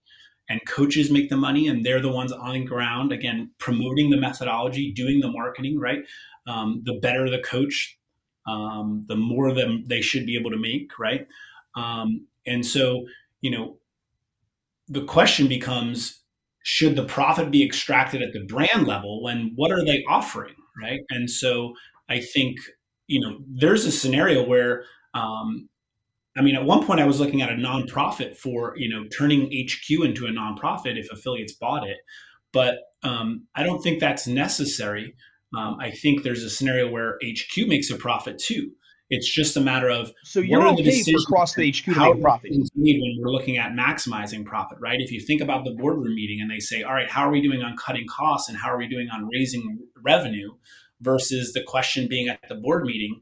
and coaches make the money and they're the ones on the ground, again, promoting the methodology, doing the marketing, right? Um, the better the coach, um, the more them they should be able to make, right? Um, and so, you know, the question becomes should the profit be extracted at the brand level when what are they offering right? And so i think you know there's a scenario where um, i mean at one point i was looking at a nonprofit for you know turning hq into a nonprofit if affiliates bought it. But um, i don't think that's necessary. Um, i think there's a scenario where hq makes a profit too It's just a matter of so you're okay for CrossFit HQ to make profit. Made when we're looking at maximizing profit, right? If you think about the boardroom meeting and they say, "All right, how are we doing on cutting costs and how are we doing on raising revenue?" versus the question being at the board meeting,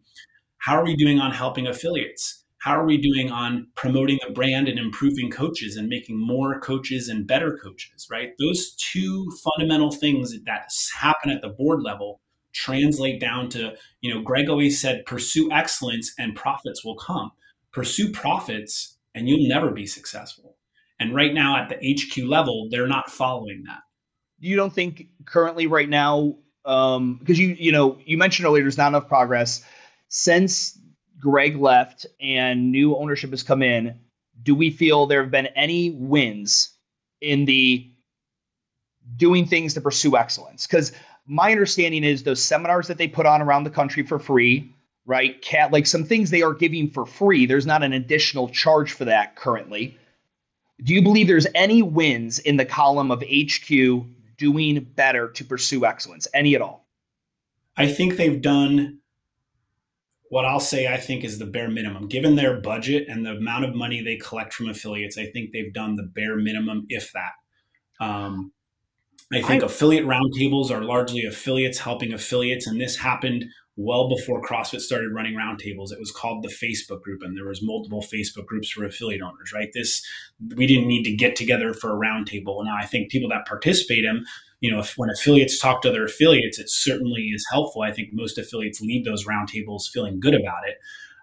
"How are we doing on helping affiliates?" How are we doing on promoting the brand and improving coaches and making more coaches and better coaches, right? Those two fundamental things that happen at the board level translate down to, you know, Greg always said, pursue excellence and profits will come. Pursue profits and you'll never be successful. And right now at the HQ level, they're not following that. You don't think currently right now, um, because you you know you mentioned earlier there's not enough progress since Greg left and new ownership has come in. Do we feel there have been any wins in the doing things to pursue excellence? Because my understanding is those seminars that they put on around the country for free, right? Cat like some things they are giving for free. There's not an additional charge for that currently. Do you believe there's any wins in the column of HQ doing better to pursue excellence? Any at all? I think they've done what I'll say I think is the bare minimum. Given their budget and the amount of money they collect from affiliates, I think they've done the bare minimum, if that. Um, I think I, affiliate roundtables are largely affiliates helping affiliates, and this happened well before CrossFit started running roundtables. It was called the Facebook group, and there was multiple Facebook groups for affiliate owners. Right? This we didn't need to get together for a roundtable. Now I think people that participate in, you know, if, when affiliates talk to other affiliates, it certainly is helpful. I think most affiliates leave those roundtables feeling good about it.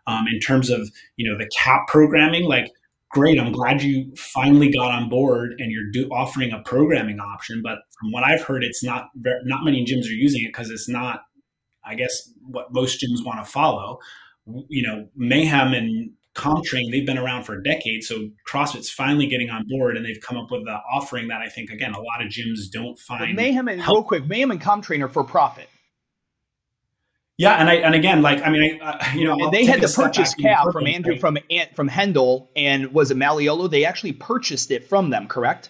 Um, in terms of you know the cap programming, like great i'm glad you finally got on board and you're do, offering a programming option but from what i've heard it's not not many gyms are using it because it's not i guess what most gyms want to follow you know mayhem and CompTrain they've been around for decades so crossfit's finally getting on board and they've come up with the offering that i think again a lot of gyms don't find but mayhem and real quick mayhem and CompTrain are for profit yeah, and I and again, like I mean, I, you know, they had to purchase Cal from Andrew right? from from Hendel and was it Maliolo? They actually purchased it from them, correct?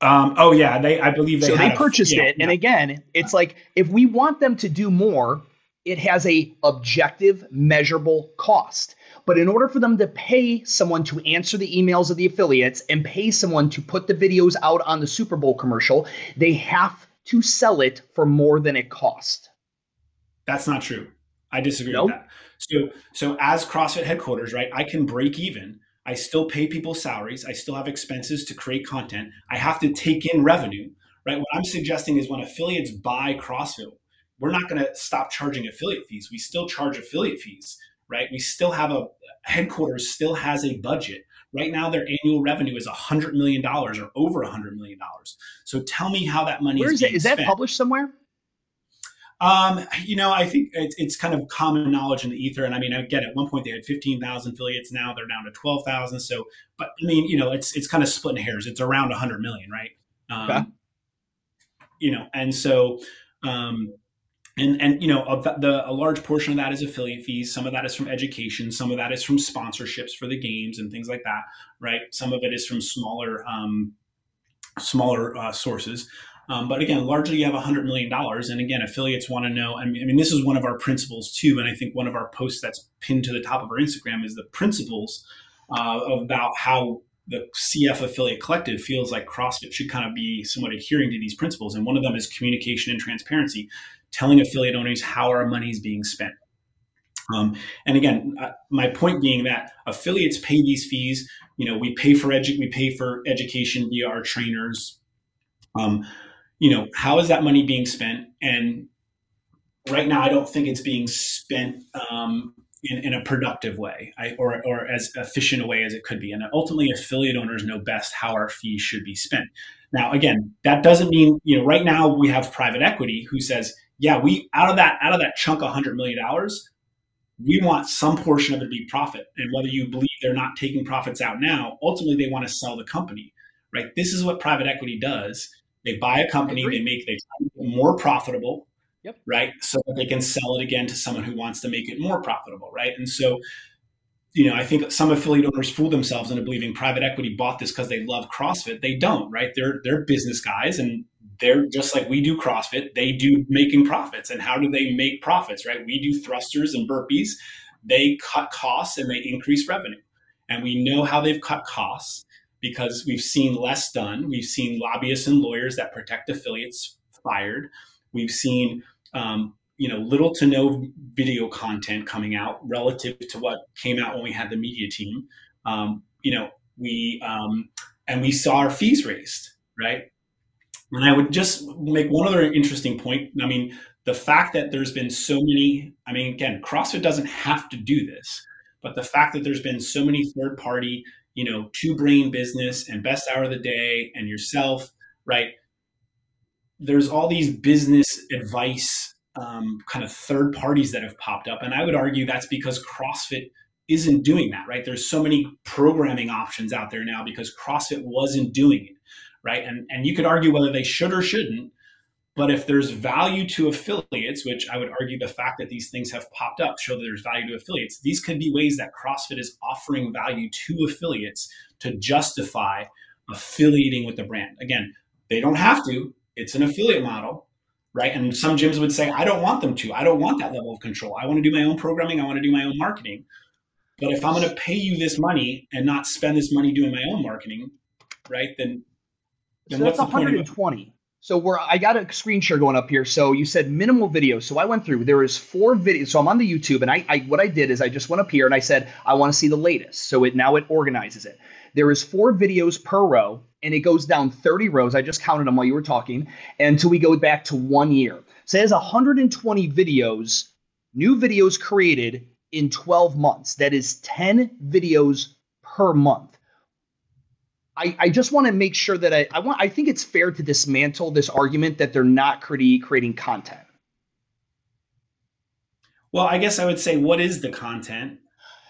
Um, oh yeah, they I believe they so they purchased a, yeah, it, yeah. and again, it's like if we want them to do more, it has a objective, measurable cost. But in order for them to pay someone to answer the emails of the affiliates and pay someone to put the videos out on the Super Bowl commercial, they have to sell it for more than it cost. That's not true. I disagree nope. with that. So, so as CrossFit headquarters, right, I can break even. I still pay people salaries. I still have expenses to create content. I have to take in revenue, right? What I'm suggesting is when affiliates buy CrossFit, we're not going to stop charging affiliate fees. We still charge affiliate fees, right? We still have a headquarters still has a budget. Right now, their annual revenue is $100 million or over $100 million. So tell me how that money Where is, is, is that published somewhere? Um, you know, I think it's, it's kind of common knowledge in the ether. And I mean, again, at one point they had 15,000 affiliates. Now they're down to 12,000. So, but I mean, you know, it's, it's kind of splitting hairs. It's around a 100 million, right? Um, okay. You know, and so, um, and and you know a, the, a large portion of that is affiliate fees. Some of that is from education. Some of that is from sponsorships for the games and things like that right? Some of it is from smaller um, smaller uh, sources. Um, but again largely you have $100 million and again affiliates want to know I mean, I mean this is one of our principles too. And i think one of our posts that's pinned to the top of our instagram is the principles uh, about how the CF affiliate collective feels like CrossFit should kind of be somewhat adhering to these principles. And one of them is communication and transparency telling affiliate owners how our money is being spent. Um, and again, uh, my point being that affiliates pay these fees. You know, we pay for edu- we pay for education via our trainers. Um, you know, how is that money being spent? And right now, I don't think it's being spent um, in, in, a productive way I, or, or as efficient a way as it could be. And ultimately, affiliate owners know best how our fees should be spent. Now, again, that doesn't mean you know. Right now, we have private equity who says yeah, we out of that out of that chunk of hundred million dollars, we want some portion of it to be profit. And whether you believe they're not taking profits out now, ultimately they want to sell the company, right? This is what private equity does. They buy a company, they make they more profitable, yep. right? So that they can sell it again to someone who wants to make it more profitable, right? And so, you know, I think some affiliate owners fool themselves into believing private equity bought this because they love CrossFit. They don't, right? They're they're business guys and they're just like we do CrossFit, they do making profits. And how do they make profits, right? We do thrusters and burpees. They cut costs and they increase revenue. And we know how they've cut costs because we've seen less done. We've seen lobbyists and lawyers that protect affiliates fired. We've seen um, you know little to no video content coming out relative to what came out when we had the media team. Um, you know we um, and we saw our fees raised, right? And I would just make one other interesting point. I mean, the fact that there's been so many. I mean, again, CrossFit doesn't have to do this, but the fact that there's been so many third party, you know, two brain business and best hour of the day and yourself, right? There's all these business advice um, kind of third parties that have popped up. And I would argue that's because CrossFit isn't doing that, right? There's so many programming options out there now because CrossFit wasn't doing it, right? And, and you could argue whether they should or shouldn't. But if there's value to affiliates, which I would argue the fact that these things have popped up show that there's value to affiliates, these could be ways that CrossFit is offering value to affiliates to justify affiliating with the brand. Again, they don't have to, it's an affiliate model, right? And some gyms would say, I don't want them to. I don't want that level of control. I want to do my own programming. I want to do my own marketing. But if I'm going to pay you this money and not spend this money doing my own marketing, right? Then, so that's 120. So we're I got a screen share going up here. So you said minimal video. So I went through. There is four videos. So I'm on the YouTube, and I, I what I did is I just went up here and I said I want to see the latest. So it now it organizes it. There is four videos per row, and it goes down 30 rows. I just counted them while you were talking until we go back to one year. So it has 120 videos, new videos created in 12 months. That is 10 videos per month. I, I just want to make sure that I, I want I think it's fair to dismantle this argument that they're not creating creating content. Well, I guess I would say what is the content?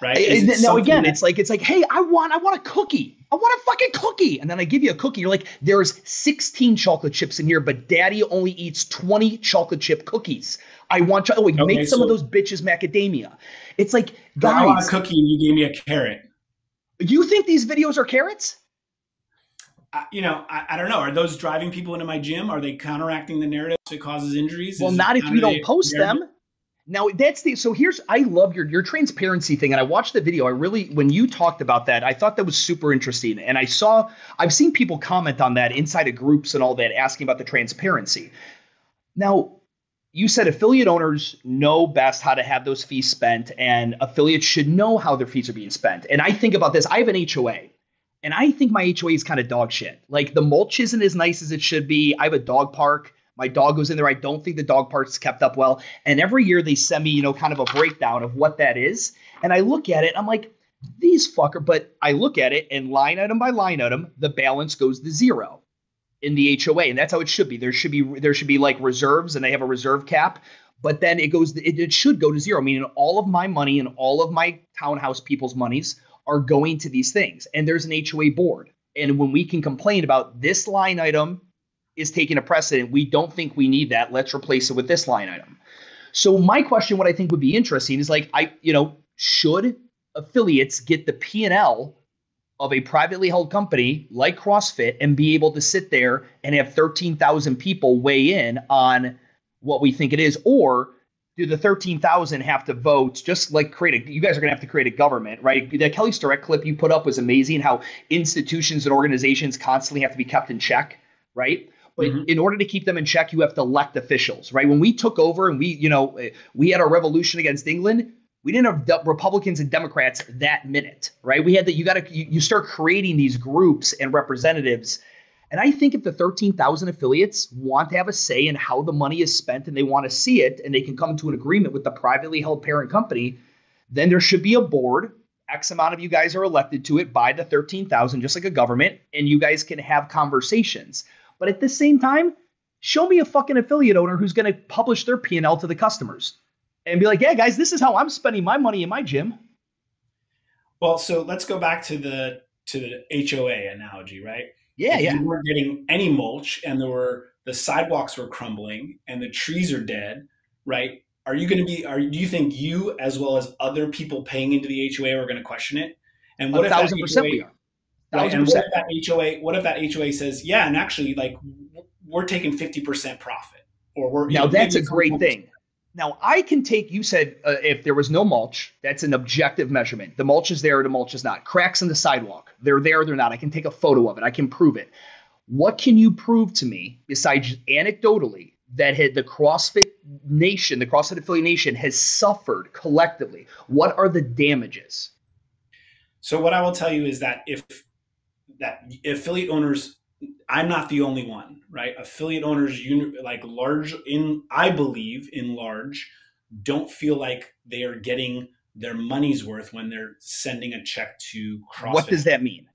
Right. now again, it's like it's like, hey, I want I want a cookie. I want a fucking cookie. And then I give you a cookie. You're like, there's 16 chocolate chips in here, but daddy only eats 20 chocolate chip cookies. I want to oh, okay, make some so of those bitches macadamia. It's like, guys. I want a cookie and you gave me a carrot. You think these videos are carrots? You know, I, I, don't know. Are those driving people into my gym? Are they counteracting the narrative that causes injuries? Well, Is not if you don't post narrative? them. Now that's the so here's I love your your transparency thing and I watched the video I really when you talked about that I thought that was super interesting and I saw I've seen people comment on that inside of groups and all that asking about the transparency. Now you said affiliate owners know best how to have those fees spent and affiliates should know how their fees are being spent. And I think about this I have an HOA and I think my HOA is kind of dog shit. Like the mulch isn't as nice as it should be. I have a dog park. My dog goes in there. I don't think the dog park's kept up well. And every year they send me, you know, kind of a breakdown of what that is. And I look at it, I'm like, these fucker. But I look at it and line item by line item, the balance goes to zero in the HOA, and that's how it should be. There should be there should be like reserves, and they have a reserve cap. But then it goes, it, it should go to zero. Meaning all of my money and all of my townhouse people's monies are going to these things. And there's an HOA board. And when we can complain about this line item is taking a precedent, we don't think we need that. Let's replace it with this line item. So my question, what I think would be interesting is like, I, you know, should affiliates get the P&L of a privately held company like CrossFit and be able to sit there and have 13,000 people weigh in on what we think it is? Or do the 13,000 have to vote just like create a, you guys are going to have to create a government, right? That Kelly Starrett clip you put up was amazing how institutions and organizations constantly have to be kept in check, right? But mm-hmm. in order to keep them in check, you have to elect officials, right? When we took over and we, you know, we had our revolution against England, we didn't have Republicans and Democrats that minute, right? We had that. You got to you, you start creating these groups and representatives and I think if the 13,000 affiliates want to have a say in how the money is spent and they want to see it and they can come to an agreement with the privately held parent company, then there should be a board. X amount of you guys are elected to it by the 13,000, just like a government, and you guys can have conversations. But at the same time, show me a fucking affiliate owner who's going to publish their P&L to the customers and be like, yeah, guys, this is how I'm spending my money in my gym. Well, so let's go back to the to the HOA analogy, right? Yeah, yeah. You weren't getting any mulch, and there were the sidewalks were crumbling, and the trees are dead. Right? Are you going to be? Are do you think you, as well as other people paying into the HOA, are going to question it? And what a if thousand that percent HOA, we are. Right, and what if that HOA? What if that HOA says, yeah, and actually, like we're taking 50% profit or we're now know, that's a great thing. Now I can take. You said uh, if there was no mulch, that's an objective measurement. The mulch is there, the mulch is not. Cracks in the sidewalk, they're there, they're not. I can take a photo of it. I can prove it. What can you prove to me besides anecdotally that the CrossFit Nation, the CrossFit affiliate nation, has suffered collectively? What are the damages? So what I will tell you is that if that affiliate owners I'm not the only one, right? Affiliate owners, like large in, I believe in large, don't feel like they are getting their money's worth when they're sending a check to CrossFit. What does that mean?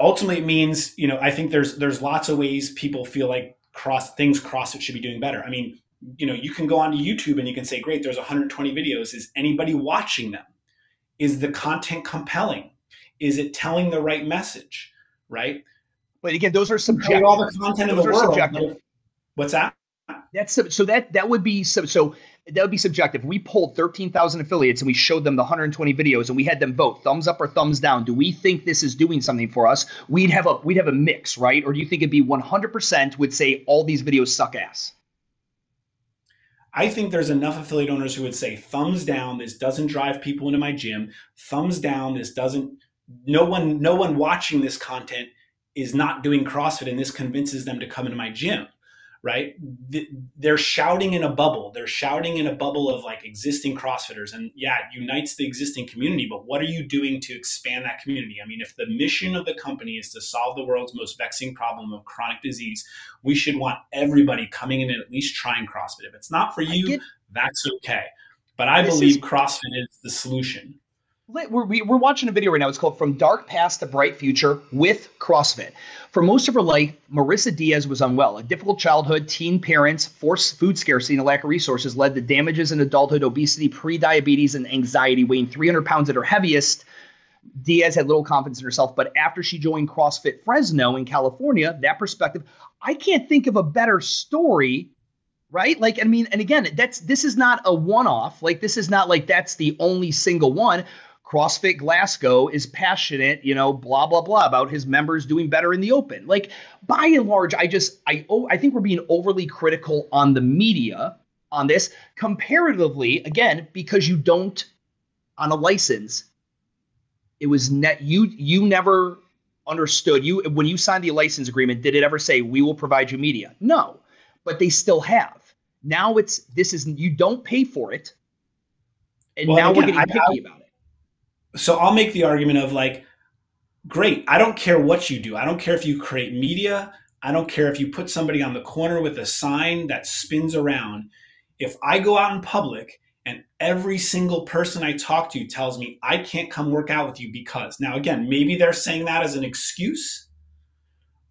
Ultimately, it means you know I think there's there's lots of ways people feel like cross things CrossFit should be doing better. I mean, you know, you can go onto YouTube and you can say, great, there's 120 videos. Is anybody watching them? Is the content compelling? Is it telling the right message? Right? But again, those are subjective. All the content those in the world. Subjective. What's that? That's so that that would be so so that would be subjective. We pulled 13,000 affiliates and we showed them the 120 videos and we had them vote thumbs up or thumbs down. Do we think this is doing something for us? We'd have a we'd have a mix, right? Or do you think it'd be 100% would say all these videos suck ass? I think there's enough affiliate owners who would say thumbs down this doesn't drive people into my gym. Thumbs down this doesn't no one no one watching this content is not doing CrossFit and this convinces them to come into my gym, right? They're shouting in a bubble. They're shouting in a bubble of like existing CrossFitters. And yeah, it unites the existing community, but what are you doing to expand that community? I mean, if the mission of the company is to solve the world's most vexing problem of chronic disease, we should want everybody coming in and at least trying CrossFit. If it's not for you, that's okay. But I this believe is- CrossFit is the solution. We're, we're watching a video right now. It's called From Dark Past to Bright Future with CrossFit. For most of her life, Marissa Diaz was unwell. A difficult childhood, teen parents, forced food scarcity, and a lack of resources led to damages in adulthood, obesity, prediabetes, and anxiety. Weighing 300 pounds at her heaviest, Diaz had little confidence in herself. But after she joined CrossFit Fresno in California, that perspective, I can't think of a better story right? Like, I mean, and again, that's this is not a one-off. Like, this is not like that's the only single one. CrossFit Glasgow is passionate, you know, blah blah blah about his members doing better in the open. Like by and large, I just I oh I think we're being overly critical on the media on this comparatively again because you don't on a license. It was net you you never understood you when you signed the license agreement. Did it ever say we will provide you media? No, but they still have. Now it's this is you don't pay for it, and well, now again, we're getting picky I, about it so I'll make the argument of like, great, I don't care what you do. I don't care if you create media. I don't care if you put somebody on the corner with a sign that spins around. If I go out in public and every single person I talk to tells me I can't come work out with you because, now again, maybe they're saying that as an excuse,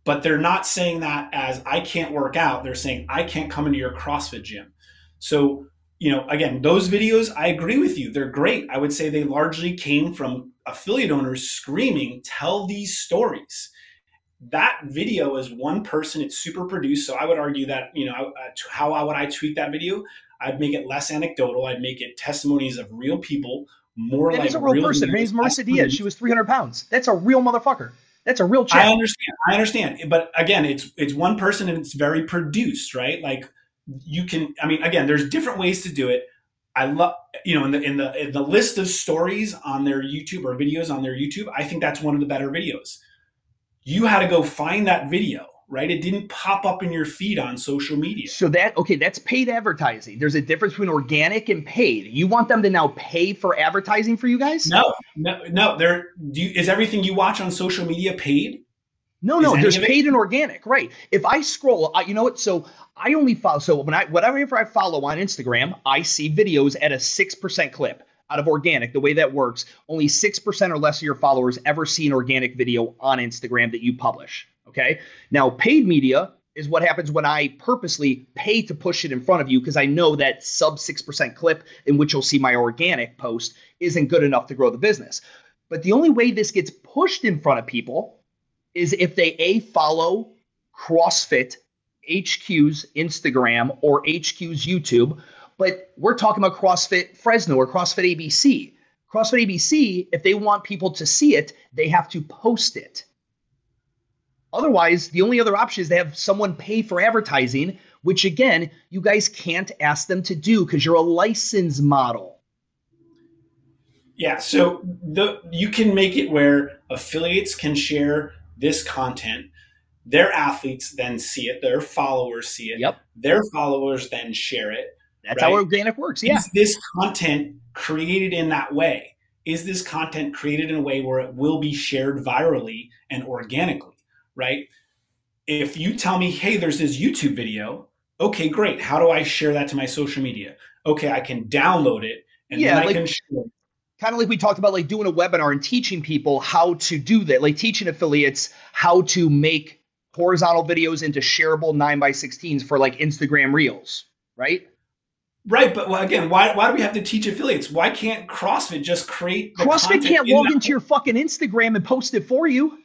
but they're not saying that as I can't work out. They're saying I can't come into your CrossFit gym. So you know, again, those videos, I agree with you. They're great. I would say they largely came from affiliate owners screaming, tell these stories. That video is one person, it's super produced. So I would argue that, you know, uh, how would I tweak that video? I'd make it less anecdotal. I'd make it testimonies of real people, more that like a real, real person. Her name's Marissa Diaz. She was 300 pounds. That's a real motherfucker. That's a real I understand. I understand. But again, it's it's one person and it's very produced, right? Like you can i mean again there's different ways to do it. I love you know in the in the in the list of stories on their youtube or videos on their youtube i think that's one of the better videos. You had to go find that video right? It didn't pop up in your feed on social media. So that okay that's paid advertising. There's a difference between organic and paid. You want them to now pay for advertising for you guys? No no no there do you, is everything you watch on social media paid no, no, there's paid and organic, right? If I scroll, I, you know what? So I only follow. So when I whatever I follow on Instagram, I see videos at a six percent clip out of organic. The way that works, only six percent or less of your followers ever see an organic video on Instagram that you publish. Okay. Now, paid media is what happens when I purposely pay to push it in front of you because I know that sub 6% clip in which you'll see my organic post isn't good enough to grow the business. But the only way this gets pushed in front of people is if they a follow CrossFit HQ's Instagram or HQ's YouTube, but we're talking about CrossFit Fresno or CrossFit ABC. CrossFit ABC, if they want people to see it, they have to post it. Otherwise, the only other option is to have someone pay for advertising, which again, you guys can't ask them to do because you're a license model. Yeah, so the you can make it where affiliates can share this content. Their athletes then see it, their followers see it. Yep. Their followers then share it. That's right? how organic works. Yeah. Is this content created in that way? Is this content created in a way where it will be shared virally and organically, right? If you tell me, hey, there's this YouTube video, okay, great. How do I share that to my social media? Okay, I can download it and yeah, then I like, can share kind of like we talked about like doing a webinar and teaching people how to do that like teaching affiliates how to make horizontal videos into shareable 9 by 16s for like instagram reels right? Right but again why, why do we have to teach affiliates? Why can't crossfit just create crossfit can't log into your fucking instagram and post it for you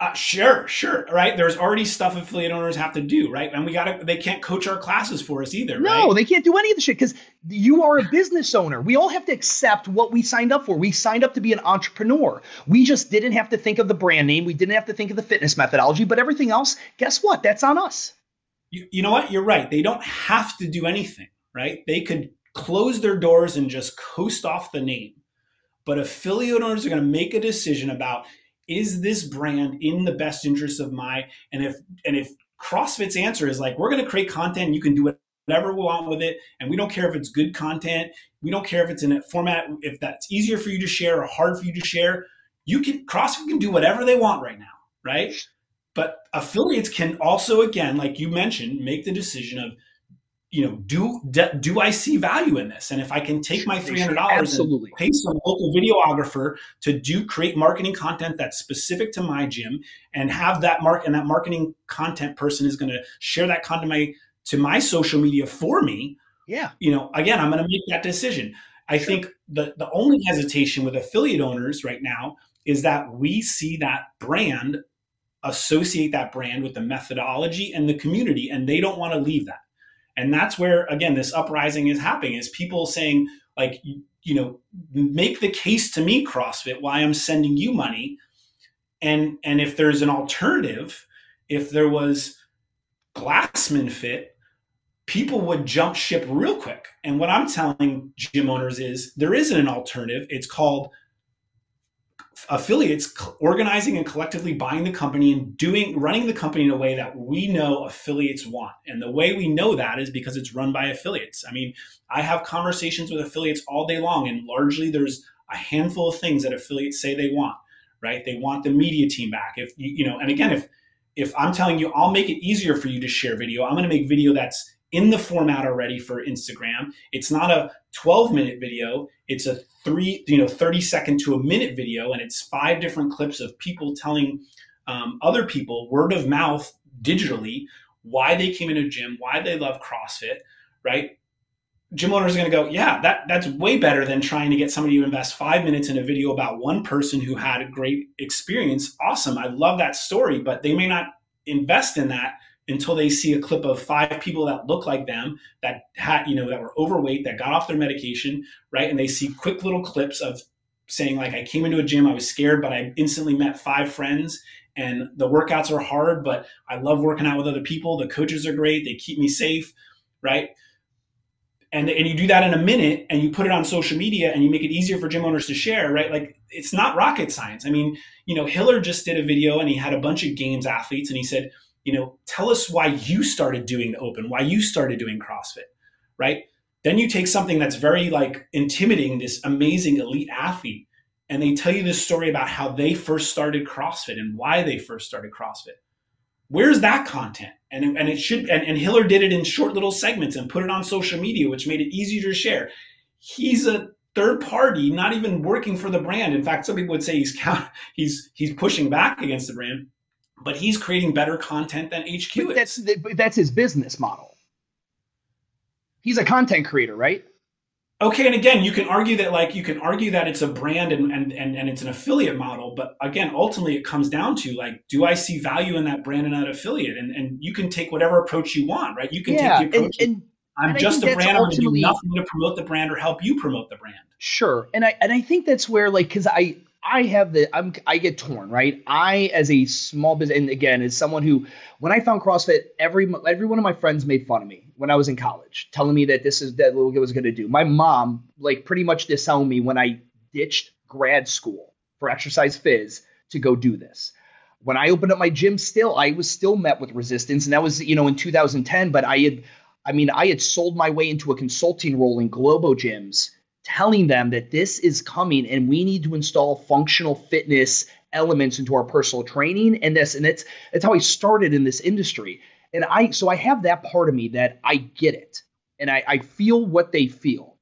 uh, sure, sure. Right. There's already stuff affiliate owners have to do, right? And we got to, they can't coach our classes for us either. No, right? they can't do any of the shit because you are a business owner. We all have to accept what we signed up for. We signed up to be an entrepreneur. We just didn't have to think of the brand name. We didn't have to think of the fitness methodology, but everything else, guess what? That's on us. You, you know what? You're right. They don't have to do anything, right? They could close their doors and just coast off the name. But affiliate owners are going to make a decision about is this brand in the best interest of my and if and if CrossFit's answer is like we're going to create content, you can do whatever we want with it, and we don't care if it's good content, we don't care if it's in a format if that's easier for you to share or hard for you to share. You can CrossFit can do whatever they want right now, right? But affiliates can also, again, like you mentioned, make the decision of you know, do do I see value in this? And if I can take my three hundred dollars and pay some local videographer to do create marketing content that's specific to my gym, and have that mark and that marketing content person is going to share that content to my to my social media for me. Yeah, you know, again, I'm going to make that decision. I sure. think the the only hesitation with affiliate owners right now is that we see that brand associate that brand with the methodology and the community, and they don't want to leave that and that's where again this uprising is happening is people saying like you know make the case to me crossfit why i'm sending you money. And and if there's an alternative if there was glassman fit people would jump ship real quick. And what i'm telling gym owners is there isn't an alternative. It's called affiliates organizing and collectively buying the company and doing running the company in a way that we know affiliates want. And the way we know that is because it's run by affiliates. I mean i have conversations with affiliates all day long and largely there's a handful of things that affiliates say they want right? They want the media team back. If you, you know and again if if i'm telling you i'll make it easier for you to share video. I'm going to make video that's in the format already for Instagram. It's not a 12 minute video. It's a three, you know, 30 second to a minute video. And it's five different clips of people telling um, other people word of mouth digitally why they came into a gym, why they love CrossFit, right? Gym owners are going to go, yeah, that that's way better than trying to get somebody to invest five minutes in a video about one person who had a great experience. Awesome, I love that story, but they may not invest in that until they see a clip of five people that look like them that had you know that were overweight that got off their medication right? And they see quick little clips of saying like i came into a gym i was scared but i instantly met five friends and the workouts are hard but i love working out with other people. The coaches are great. They keep me safe right? And, and you do that in a minute and you put it on social media and you make it easier for gym owners to share right? Like it's not rocket science. I mean you know hiller just did a video and he had a bunch of games athletes and he said you know, tell us why you started doing open, why you started doing CrossFit, right? Then you take something that's very like intimidating, this amazing elite athlete, and they tell you this story about how they first started CrossFit and why they first started CrossFit. Where's that content? And, and it should and, and Hiller did it in short little segments and put it on social media, which made it easier to share. He's a third party, not even working for the brand. In fact, some people would say he's count, he's he's pushing back against the brand but he's creating better content than HQ but is. That's that's his business model. He's a content creator, right? Okay, and again, you can argue that like you can argue that it's a brand and and and, and it's an affiliate model, but again, ultimately it comes down to like, do I see value in that brand and that affiliate? And and you can take whatever approach you want, right? You can yeah, take the approach. And, and, I'm and just a brand. I'm going to do nothing to promote the brand or help you promote the brand. Sure, and I and I think that's where like because I I have the I'm I get torn, right? I as a small business and again as someone who when I found CrossFit, every every one of my friends made fun of me when I was in college, telling me that this is that what I was going to do. My mom like pretty much disowned me when I ditched grad school for exercise phys to go do this. When I opened up my gym still, I was still met with resistance and that was, you know, in 2010, but I had I mean, I had sold my way into a consulting role in Globo gyms telling them that this is coming and we need to install functional fitness elements into our personal training and this and it's it's how I started in this industry. And I so I have that part of me that I get it and I, I feel what they feel.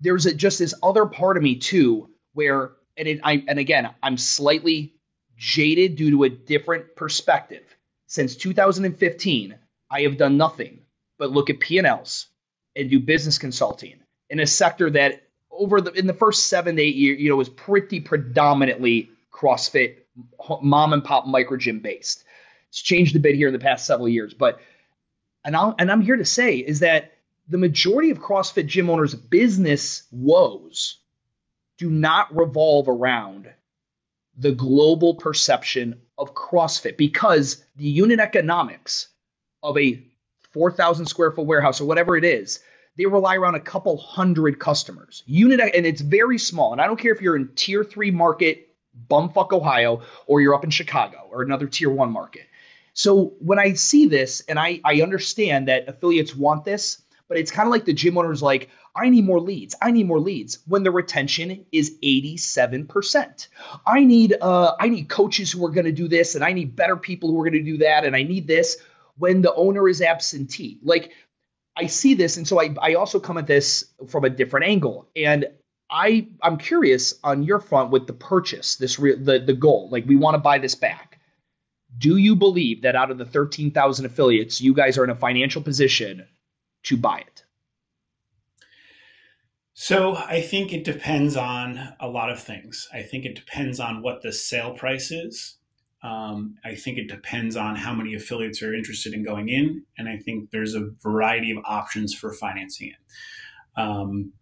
There's a, just this other part of me too where and it, I and again I'm slightly jaded due to a different perspective. Since 2015, I have done nothing but look at P&Ls and do business consulting in a sector that over the in the first seven to eight years, you know, was pretty predominantly CrossFit, mom and pop micro gym based. It's changed a bit here in the past several years, but and i and I'm here to say is that the majority of CrossFit gym owners' business woes do not revolve around the global perception of CrossFit because the unit economics of a 4,000 square foot warehouse or whatever it is they rely around a couple hundred customers. Unit and it's very small. And I don't care if you're in tier three market, bumfuck Ohio, or you're up in Chicago or another tier one market. So when I see this, and I, I understand that affiliates want this, but it's kind of like the gym owner's like, I need more leads. I need more leads when the retention is 87%. I need uh I need coaches who are going to do this and I need better people who are going to do that and I need this when the owner is absentee. Like I see this, and so I, I also come at this from a different angle. And I I'm curious on your front with the purchase, this re- the the goal, like we want to buy this back. Do you believe that out of the 13,000 affiliates, you guys are in a financial position to buy it? So I think it depends on a lot of things. I think it depends on what the sale price is. Um, I think it depends on how many affiliates are interested in going in, and I think there's a variety of options for financing it. Um,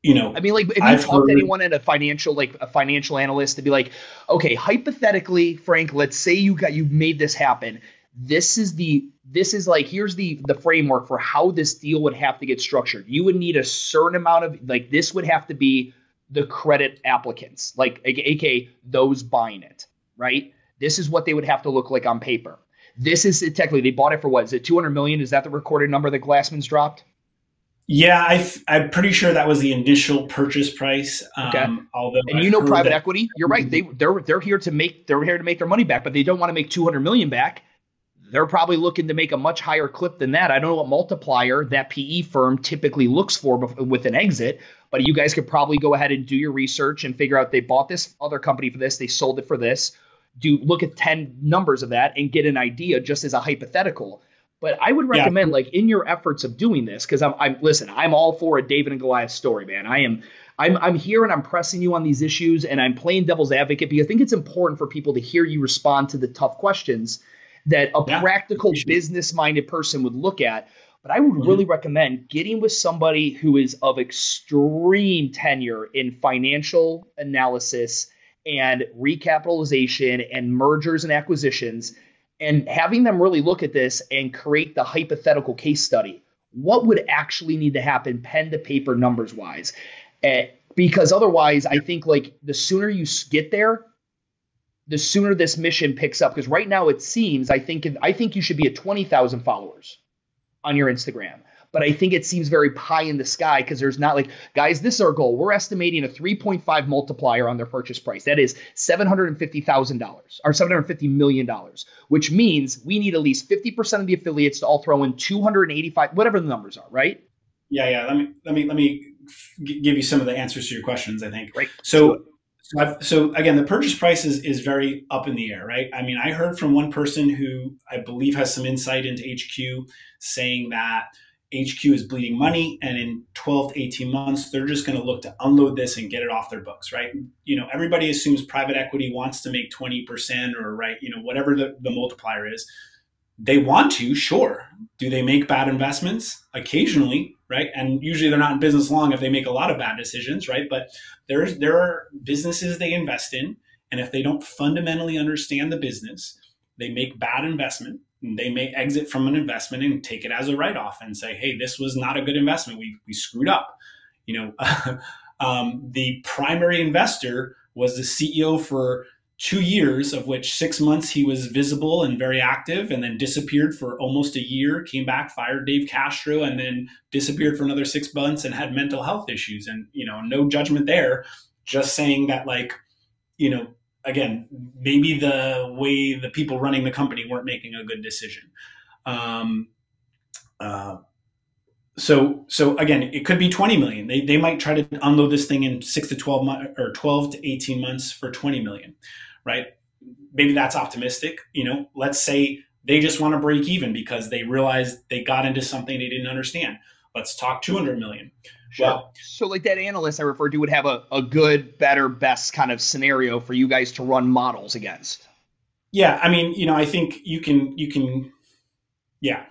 you know, I mean, like if you I've talk heard, to anyone at a financial, like a financial analyst, to be like, okay, hypothetically, Frank, let's say you got you made this happen. This is the this is like here's the the framework for how this deal would have to get structured. You would need a certain amount of like this would have to be the credit applicants, like aka those buying it, right? This is what they would have to look like on paper. This is technically they bought it for what? Is it 200 million? Is that the recorded number that Glassman's dropped? Yeah, I am pretty sure that was the initial purchase price. Okay. Um, although and I've you know private that- equity, you're right. They they're they're here to make they're here to make their money back, but they don't want to make 200 million back. They're probably looking to make a much higher clip than that. I don't know what multiplier that PE firm typically looks for with an exit, but you guys could probably go ahead and do your research and figure out they bought this other company for this, they sold it for this. Do look at 10 numbers of that and get an idea just as a hypothetical. But I would recommend, yeah. like in your efforts of doing this, because I'm, I'm listen, I'm all for a David and Goliath story, man. I am, I'm, I'm here and I'm pressing you on these issues, and I'm playing devil's advocate because I think it's important for people to hear you respond to the tough questions that a yeah. practical, business-minded person would look at. But I would mm-hmm. really recommend getting with somebody who is of extreme tenure in financial analysis and recapitalization and mergers and acquisitions and having them really look at this and create the hypothetical case study. What would actually need to happen pen to paper numbers wise? Uh, because otherwise, I think like the sooner you get there, the sooner this mission picks up. Because right now it seems I think I think you should be at twenty thousand followers on your Instagram. But I think it seems very pie in the sky because there's not like, guys, this is our goal. We're estimating a 3.5 multiplier on their purchase price. That is $750,000 or $750 million, which means we need at least 50% of the affiliates to all throw in 285, whatever the numbers are, right? Yeah, yeah. Let me, let me, let me give you some of the answers to your questions, I think. Right. So, so, so, again, the purchase price is, is very up in the air, right? I mean, I heard from one person who I believe has some insight into HQ saying that HQ is bleeding money, and in 12 to 18 months, they're just going to look to unload this and get it off their books, right? You know, everybody assumes private equity wants to make 20% or right, you know, whatever the, the multiplier is. They want to, sure. Do they make bad investments? Occasionally, right? And usually they're not in business long if they make a lot of bad decisions, right? But there's there are businesses they invest in, and if they don't fundamentally understand the business, they make bad investment. They may exit from an investment and take it as a write off and say, "Hey, this was not a good investment. We we screwed up." You know, um, the primary investor was the CEO for two years, of which six months he was visible and very active, and then disappeared for almost a year, came back, fired Dave Castro, and then disappeared for another six months and had mental health issues. And, you know, no judgment there, just saying that, like, you know, again, maybe the way the people running the company weren't making a good decision. Um, uh, so so again it could be 20 million they, they might try to unload this thing in 6 to 12 months or 12 to 18 months for 20 million right maybe that's optimistic you know let's say they just want to break even because they realized they got into something they didn't understand let's talk 200 million Sure. Well, so like that analyst I referred to would have a, a good, better, best kind of scenario for you guys to run models against. Yeah, I mean, you know, I think you can you can yeah,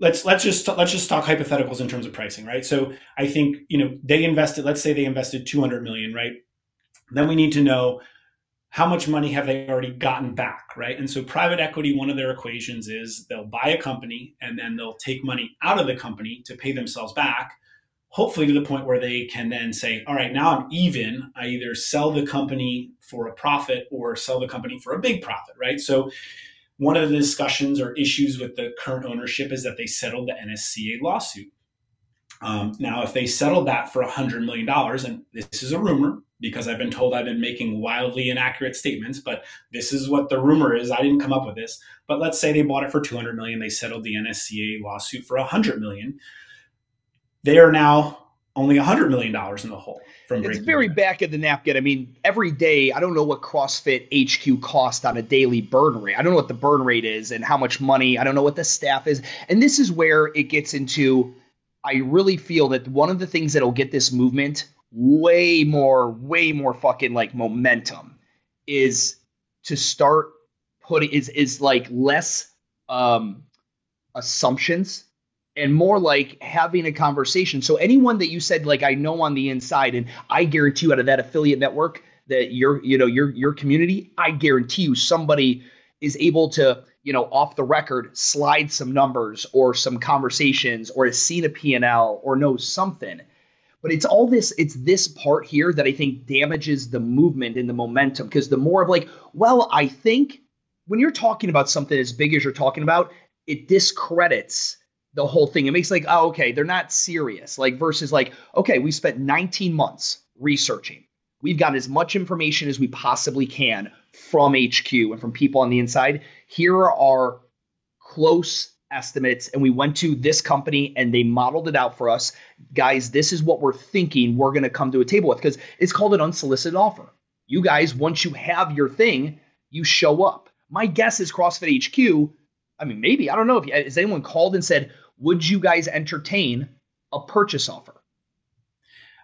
let's let's just let's just talk hypotheticals in terms of pricing, right? So I think you know they invested. Let's say they invested 200 million, right? Then we need to know how much money have they already gotten back, right? And so private equity, one of their equations is they'll buy a company and then they'll take money out of the company to pay themselves back. Hopefully, to the point where they can then say, all right, now I'm even. I either sell the company for a profit or sell the company for a big profit, right? So one of the discussions or issues with the current ownership is that they settled the NSCA lawsuit. Um, now, if they settled that for $100 million, and this is a rumor because I've been told I've been making wildly inaccurate statements, but this is what the rumor is. I didn't come up with this. But let's say they bought it for 200 million. they settled the NSCA lawsuit for 100 million. They are now only $100 million in the hole from It's very back of the napkin. I mean, every day, I don't know what CrossFit HQ cost on a daily burn rate. I don't know what the burn rate is and how much money. I don't know what the staff is. And this is where it gets into I really feel that one of the things that'll get this movement way more, way more fucking like momentum is to start putting is is like less um assumptions and more like having a conversation. So anyone that you said like I know on the inside, and I guarantee you out of that affiliate network that your you know your your community, I guarantee you somebody is able to you know off the record slide some numbers or some conversations or has seen a P&L or knows something. But it's all this, it's this part here that I think damages the movement and the momentum. Because the more of like, well, I think when you're talking about something as big as you're talking about, it discredits the whole thing. It makes like, oh, okay, they're not serious. Like versus like, okay, we spent 19 months researching. We've got as much information as we possibly can from HQ and from people on the inside. Here are our close estimates, and we went to this company and they modeled it out for us. Guys, this is what we're thinking we're going to come to a table with because it's called an unsolicited offer. You guys, once you have your thing, you show up. My guess is CrossFit HQ I mean, maybe I don't know if has anyone called and said, "Would you guys entertain a purchase offer?"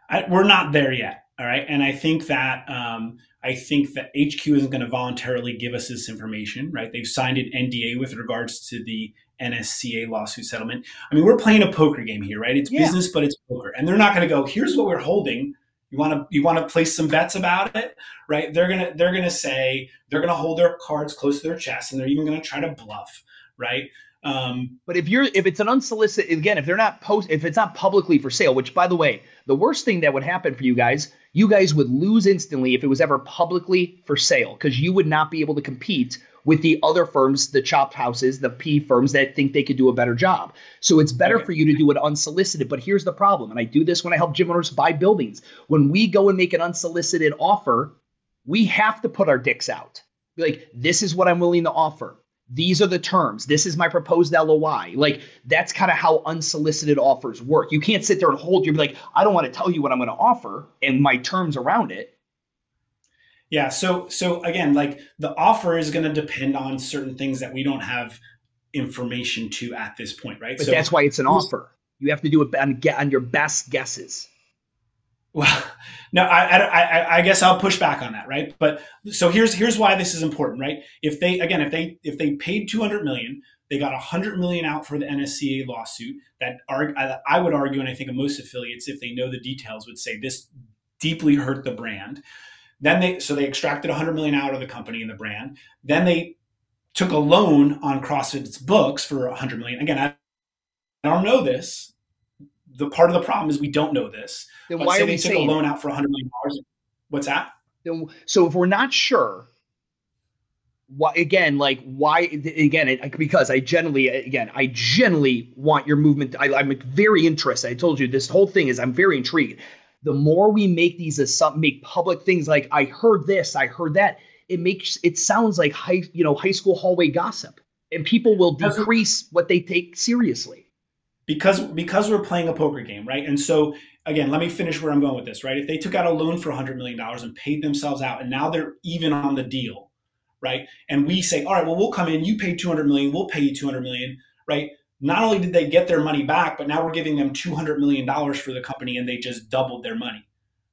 I, we're not there yet. All right, and I think that um, I think that HQ isn't going to voluntarily give us this information. Right? They've signed an NDA with regards to the NSCA lawsuit settlement. I mean, we're playing a poker game here, right? It's yeah. business, but it's poker, and they're not going to go. Here's what we're holding. You want to you want to place some bets about it, right? They're gonna they're gonna say they're gonna hold their cards close to their chest, and they're even going to try to bluff right? Um, but if you're if it's an unsolicited again, if they're not post if it's not publicly for sale, which by the way, the worst thing that would happen for you guys, you guys would lose instantly if it was ever publicly for sale because you would not be able to compete with the other firms, the chop houses, the P firms that think they could do a better job. So it's better okay. for you to do it unsolicited. But here's the problem, and I do this when I help gym owners buy buildings. When we go and make an unsolicited offer, we have to put our dicks out. Be like, this is what I'm willing to offer these are the terms. This is my proposed LOI. Like that's kind of how unsolicited offers work. You can't sit there and hold. You're like, I don't want to tell you what I'm going to offer and my terms around it. Yeah. So so again, like the offer is going to depend on certain things that we don't have information to at this point, right? But so, that's why it's an offer. You have to do it on, on your best guesses. Well, no, I, I, I guess I'll push back on that, right? But so here's here's why this is important, right? If they again, if they if they paid 200 million, They got 100 million out for the NSCA lawsuit that I would argue, and I think most affiliates, if they know the details, would say this deeply hurt the brand. Then they so they extracted 100 million out of the company and the brand. Then they took a loan on CrossFit's books for 100 million. Again, I, I don't know this. The part of the problem is we don't know this. Then why are we they took a loan out for 100 million dollars? What's that? So if we're not sure, why again like why again it, because i generally again i generally want your movement I, am very interested i told you this whole thing is i'm very intrigued the more we make these make public things like i heard this i heard that it makes it sounds like high you know high school hallway gossip and people will decrease what they take seriously because because we're playing a poker game right and so again let me finish where i'm going with this right if they took out a loan for 100 million dollars and paid themselves out and now they're even on the deal right? And we say, all right, well, we'll come in, you pay 200 million, we'll pay you 200 million, right? Not only did they get their money back, but now we're giving them 200 million dollars for the company and they just doubled their money,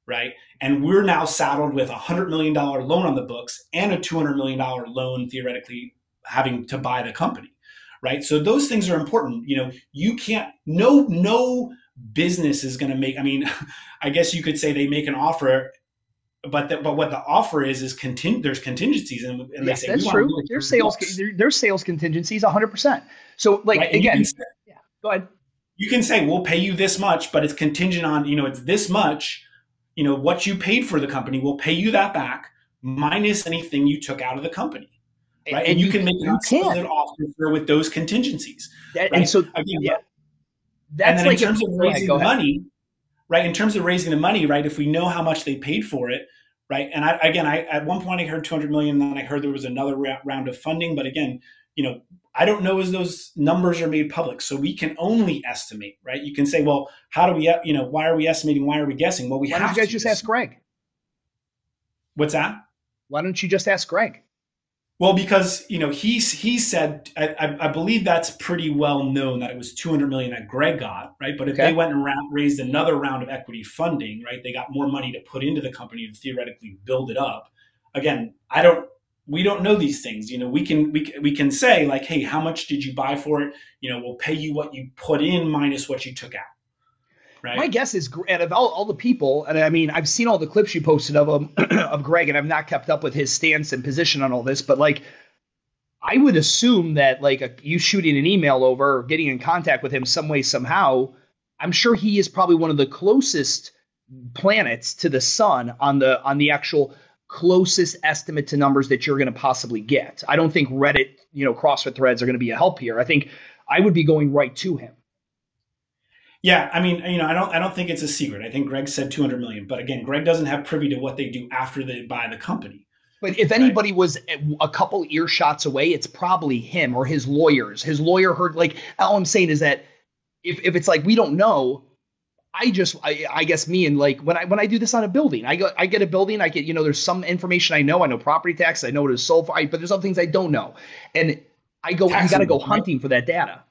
right? And we're now saddled with a 100 million dollar loan on the books and a 200 million dollar loan theoretically having to buy the company, right? So those things are important. You know, you can't no no business is going to make I mean, I guess you could say they make an offer but the, but what the offer is is conting- there's contingencies and, and yes, they say that's true. Their sales there's sales contingencies 100. percent So like right? again, say, yeah, go ahead. You can say we'll pay you this much, but it's contingent on you know it's this much. You know what you paid for the company, we'll pay you that back minus anything you took out of the company. Right, and, and you, you, can make an offer with those contingencies. That, right? And so again, yeah, that's and then like in terms a, of raising money, right? In terms of raising the money, right? If we know how much they paid for it, right? And I, again, I at one point I heard 200 million, and then I heard there was another round of funding, but again, you know, I don't know as those numbers are made public, so we can only estimate, right? You can say, well, how do we, you know, why are we estimating? Why are we guessing? Well, we why have. don't you guys just ask Greg? What's that? Why don't you just ask Greg? Well, because you know he's he said I, I, believe that's pretty well known that it was 200 million that Greg got right. But if okay. they went and raised another round of equity funding, right, they got more money to put into the company to theoretically build it up. Again, I don't we don't know these things. You know, we can we we can say like, hey, how much did you buy for it? You know, we'll pay you what you put in minus what you took out. Right. My guess is, and of all, all the people, and I mean, I've seen all the clips you posted of him, of Greg, and I've not kept up with his stance and position on all this, but like, I would assume that like a, you shooting an email over, or getting in contact with him some way somehow, I'm sure he is probably one of the closest planets to the sun on the on the actual closest estimate to numbers that you're going to possibly get. I don't think Reddit, you know, CrossFit threads are going to be a help here. I think I would be going right to him. Yeah, I mean, you know, I don't, I don't think it's a secret. I think Greg said 200 million, but again, Greg doesn't have privy to what they do after they buy the company. But if anybody right? was a couple earshots away, it's probably him or his lawyers. His lawyer heard. Like all I'm saying is that if if it's like we don't know, I just I, I, guess me and like when I when I do this on a building, I go I get a building, I get you know there's some information I know, I know property tax, I know what is sold for, but there's other things I don't know, and I go you got to go hunting for that data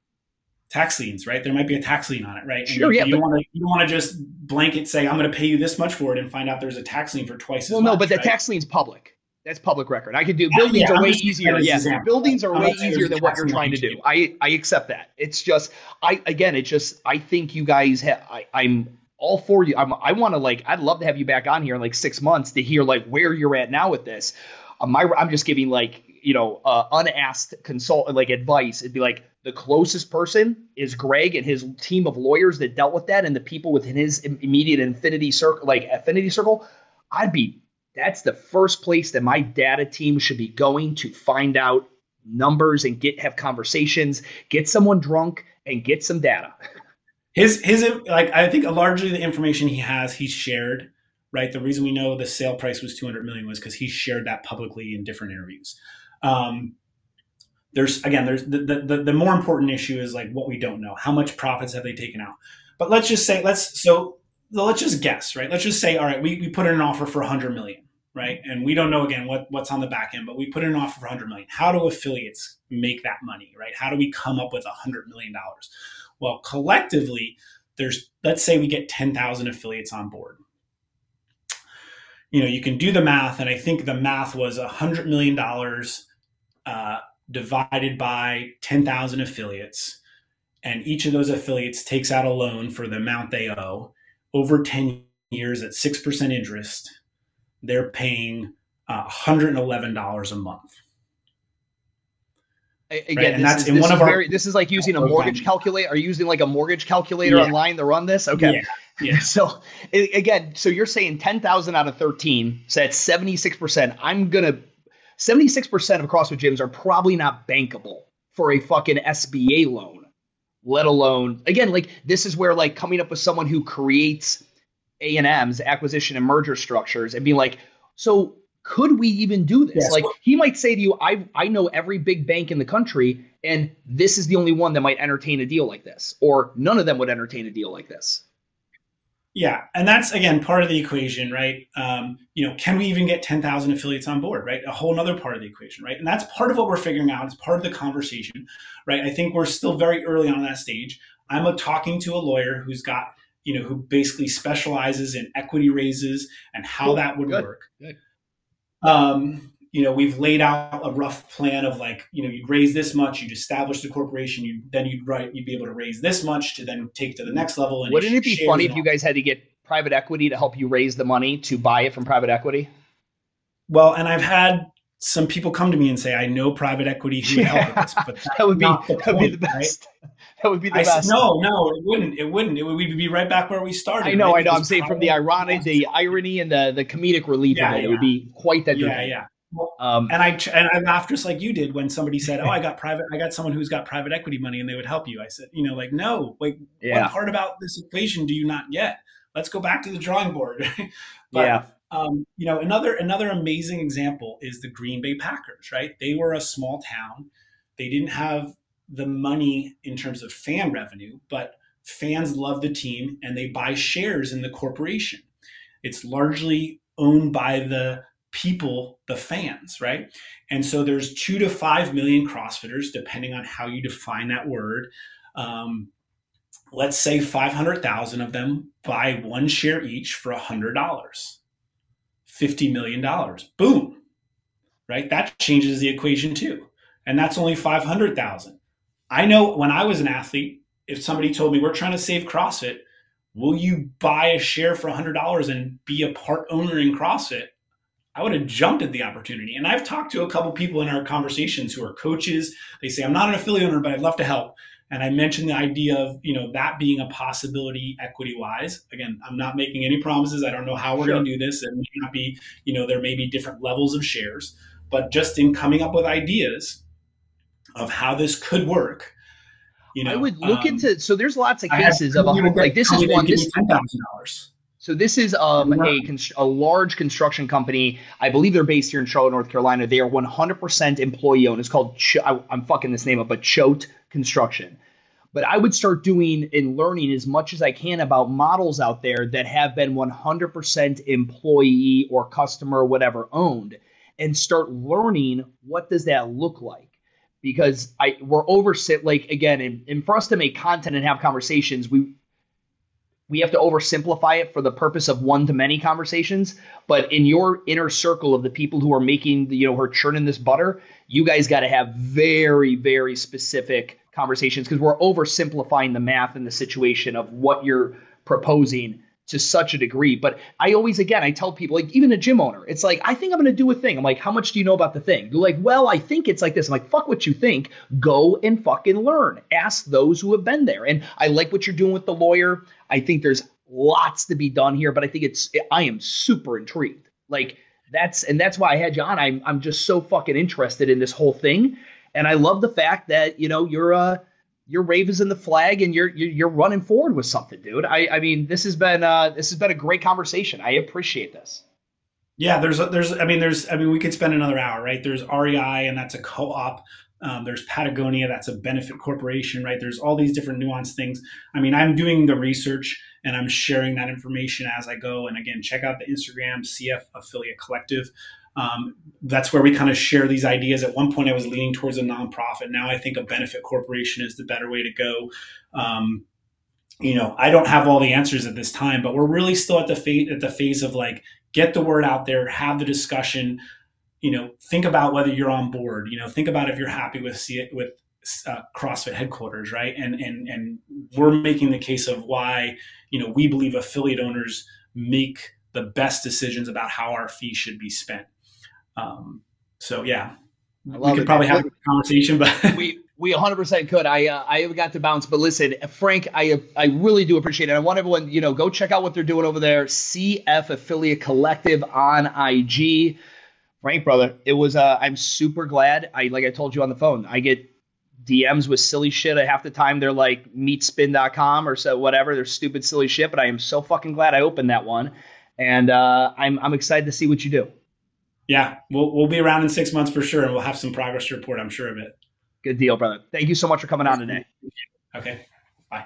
tax liens, right? There might be a tax lien on it, right? Sure, you, yeah. You don't want to you don't want to just blanket say I'm going to pay you this much for it and find out there's a tax lien for twice well, as much. No, but the right? tax lien's public. That's public record. I could do buildings yeah, are way easier. Yeah, buildings are I'm way easier than what you're trying to do. I I accept that. It's just I again, it's just I think you guys have. I, I'm all for you. I'm, I want to like. I'd love to have you back on here in like six months to hear like where you're at now with this. Uh, my I'm just giving like you know uh, unasked consult like advice. It'd be like the closest person is Greg and his team of lawyers that dealt with that, and the people within his immediate infinity circle, like affinity circle. I'd be that's the first place that my data team should be going to find out numbers and get have conversations, get someone drunk, and get some data. His his like I think largely the information he has he's shared. Right, the reason we know the sale price was 200 million was because he shared that publicly in different interviews. Um, there's again there's the, the the more important issue is like what we don't know. How much profits have they taken out? But let's just say let's so let's just guess right? Let's just say all right we, we put in an offer for 100 million right? And we don't know again what what's on the back end but we put in an offer for 100 million. How do affiliates make that money right? How do we come up with 100 million dollars? Well collectively there's let's say we get 10,000 affiliates on board. You know you can do the math and i think the math was 100 million dollars uh, divided by 10,000 affiliates. And each of those affiliates takes out a loan for the amount they owe over 10 years at 6% interest. They're paying uh, $111 a month. Again, right? and that's one of our. This is like using a mortgage calculator. Are using like a mortgage calculator yeah. online to run this? Okay. Yeah. Yeah. So again, so you're saying 10,000 out of 13, so that's 76%. I'm going to 76% of CrossFit gyms are probably not bankable for a fucking SBA loan, let alone, again, like this is where like coming up with someone who creates A&M's acquisition and merger structures and being like, so could we even do this? Yes. Like he might say to you, I, I know every big bank in the country and this is the only one that might entertain a deal like this, or none of them would entertain a deal like this. Yeah, and that's again part of the equation, right? Um, you know, can we even get ten thousand affiliates on board, right? A whole other part of the equation, right? And that's part of what we're figuring out. It's part of the conversation, right? I think we're still very early on that stage. I'm a, talking to a lawyer who's got, you know, who basically specializes in equity raises and how cool. that would Good. work. Good. Um, you know, we've laid out a rough plan of like, you know, you'd raise this much, you'd establish the corporation, you then you'd write, you'd be able to raise this much to then take to the next level. And Wouldn't it be funny if you guys had to get private equity to help you raise the money to buy it from private equity? Well, and I've had some people come to me and say, I know private equity who would help this, but that would be that would be the best. Right? That would be the I, best. No, no, it wouldn't. It wouldn't. It would we'd be right back where we started. I know, right? I know. I'm saying from the ironic, the irony, and the the comedic relief yeah, of it, yeah. it would be quite that. Yeah, yeah. Um, and I and I laughed just like you did when somebody said, "Oh, I got private. I got someone who's got private equity money, and they would help you." I said, "You know, like no, like yeah. what part about this equation do you not get? Let's go back to the drawing board." but, yeah. Um, you know, another another amazing example is the Green Bay Packers. Right? They were a small town. They didn't have the money in terms of fan revenue, but fans love the team and they buy shares in the corporation. It's largely owned by the people, the fans, right? And so there's two to five million CrossFitters, depending on how you define that word. Um, let's say 500,000 of them buy one share each for $100, $50 million. Boom, right? That changes the equation too. And that's only 500,000. I know when I was an athlete, if somebody told me we're trying to save CrossFit, will you buy a share for $100 and be a part owner in CrossFit? I would have jumped at the opportunity. And I've talked to a couple people in our conversations who are coaches. They say, I'm not an affiliate owner, but I'd love to help. And I mentioned the idea of, you know, that being a possibility equity wise. Again, I'm not making any promises. I don't know how we're sure. going to do this. It may not be, you know, there may be different levels of shares, but just in coming up with ideas of how this could work. You know, I would look um, into so there's lots of cases of a, like this is one this ten thousand dollars so this is um, a, a large construction company. I believe they're based here in Charlotte, North Carolina. They are 100% employee owned. It's called Ch- I, am fucking this name up, but Choate Construction. But I would start doing and learning as much as I can about models out there that have been 100% employee or customer or whatever owned, and start learning what does that look like because I we're oversit like again, and, and for us to make content and have conversations, we we have to oversimplify it for the purpose of one to many conversations. But in your inner circle of the people who are making, you know, are churning this butter, you guys got to have very, very specific conversations because we're oversimplifying the math and the situation of what you're proposing to such a degree. But I always, again, I tell people, like even a gym owner, it's like, I think I'm going to do a thing. I'm like, how much do you know about the thing? They're like, well, I think it's like this. I'm like, fuck what you think. Go and fucking learn. Ask those who have been there. And I like what you're doing with the lawyer. I think there's lots to be done here, but I think it's, I am super intrigued. Like that's, and that's why I had you on. I'm, I'm just so fucking interested in this whole thing. And I love the fact that, you know, you're, uh, uh, you're raving the flag and you're, you're running forward with something, dude. I, I mean, this has been uh, this has been a great conversation. I appreciate this. Yeah, there's there's I mean there's I mean we could spend another hour, right? There's REI and that's a co-op. Um, there's Patagonia, that's a benefit corporation, right? There's all these different nuanced things. I mean, I'm doing the research and I'm sharing that information as I go. And again, check out the Instagram CF Affiliate Collective. Um, that's where we kind of share these ideas. At one point, I was leaning towards a nonprofit. Now I think a benefit corporation is the better way to go. Um, you know, I don't have all the answers at this time, but we're really still at the phase at the phase of like get the word out there, have the discussion. you know, think about whether you're on board. You know, think about if you're happy with with uh, CrossFit headquarters, right? And and and we're making the case of why you know we believe affiliate owners make the best decisions about how our fee should be spent. Um, so yeah, we could it. probably have a conversation, but we we 100% could. I uh, I got to bounce, but listen, Frank, I I really do appreciate it. I want everyone, you know, go check out what they're doing over there. CF Affiliate Collective on IG. Frank, brother, it was. Uh, I'm super glad. I like I told you on the phone. I get DMs with silly shit. I Half the time they're like meetspin.com or so whatever. They're stupid, silly shit. But I am so fucking glad I opened that one, and uh, I'm I'm excited to see what you do. Yeah, we'll we'll be around in six months for sure, and we'll have some progress to report. I'm sure of it. Good deal, brother. Thank you so much for coming on today. Okay. Bye.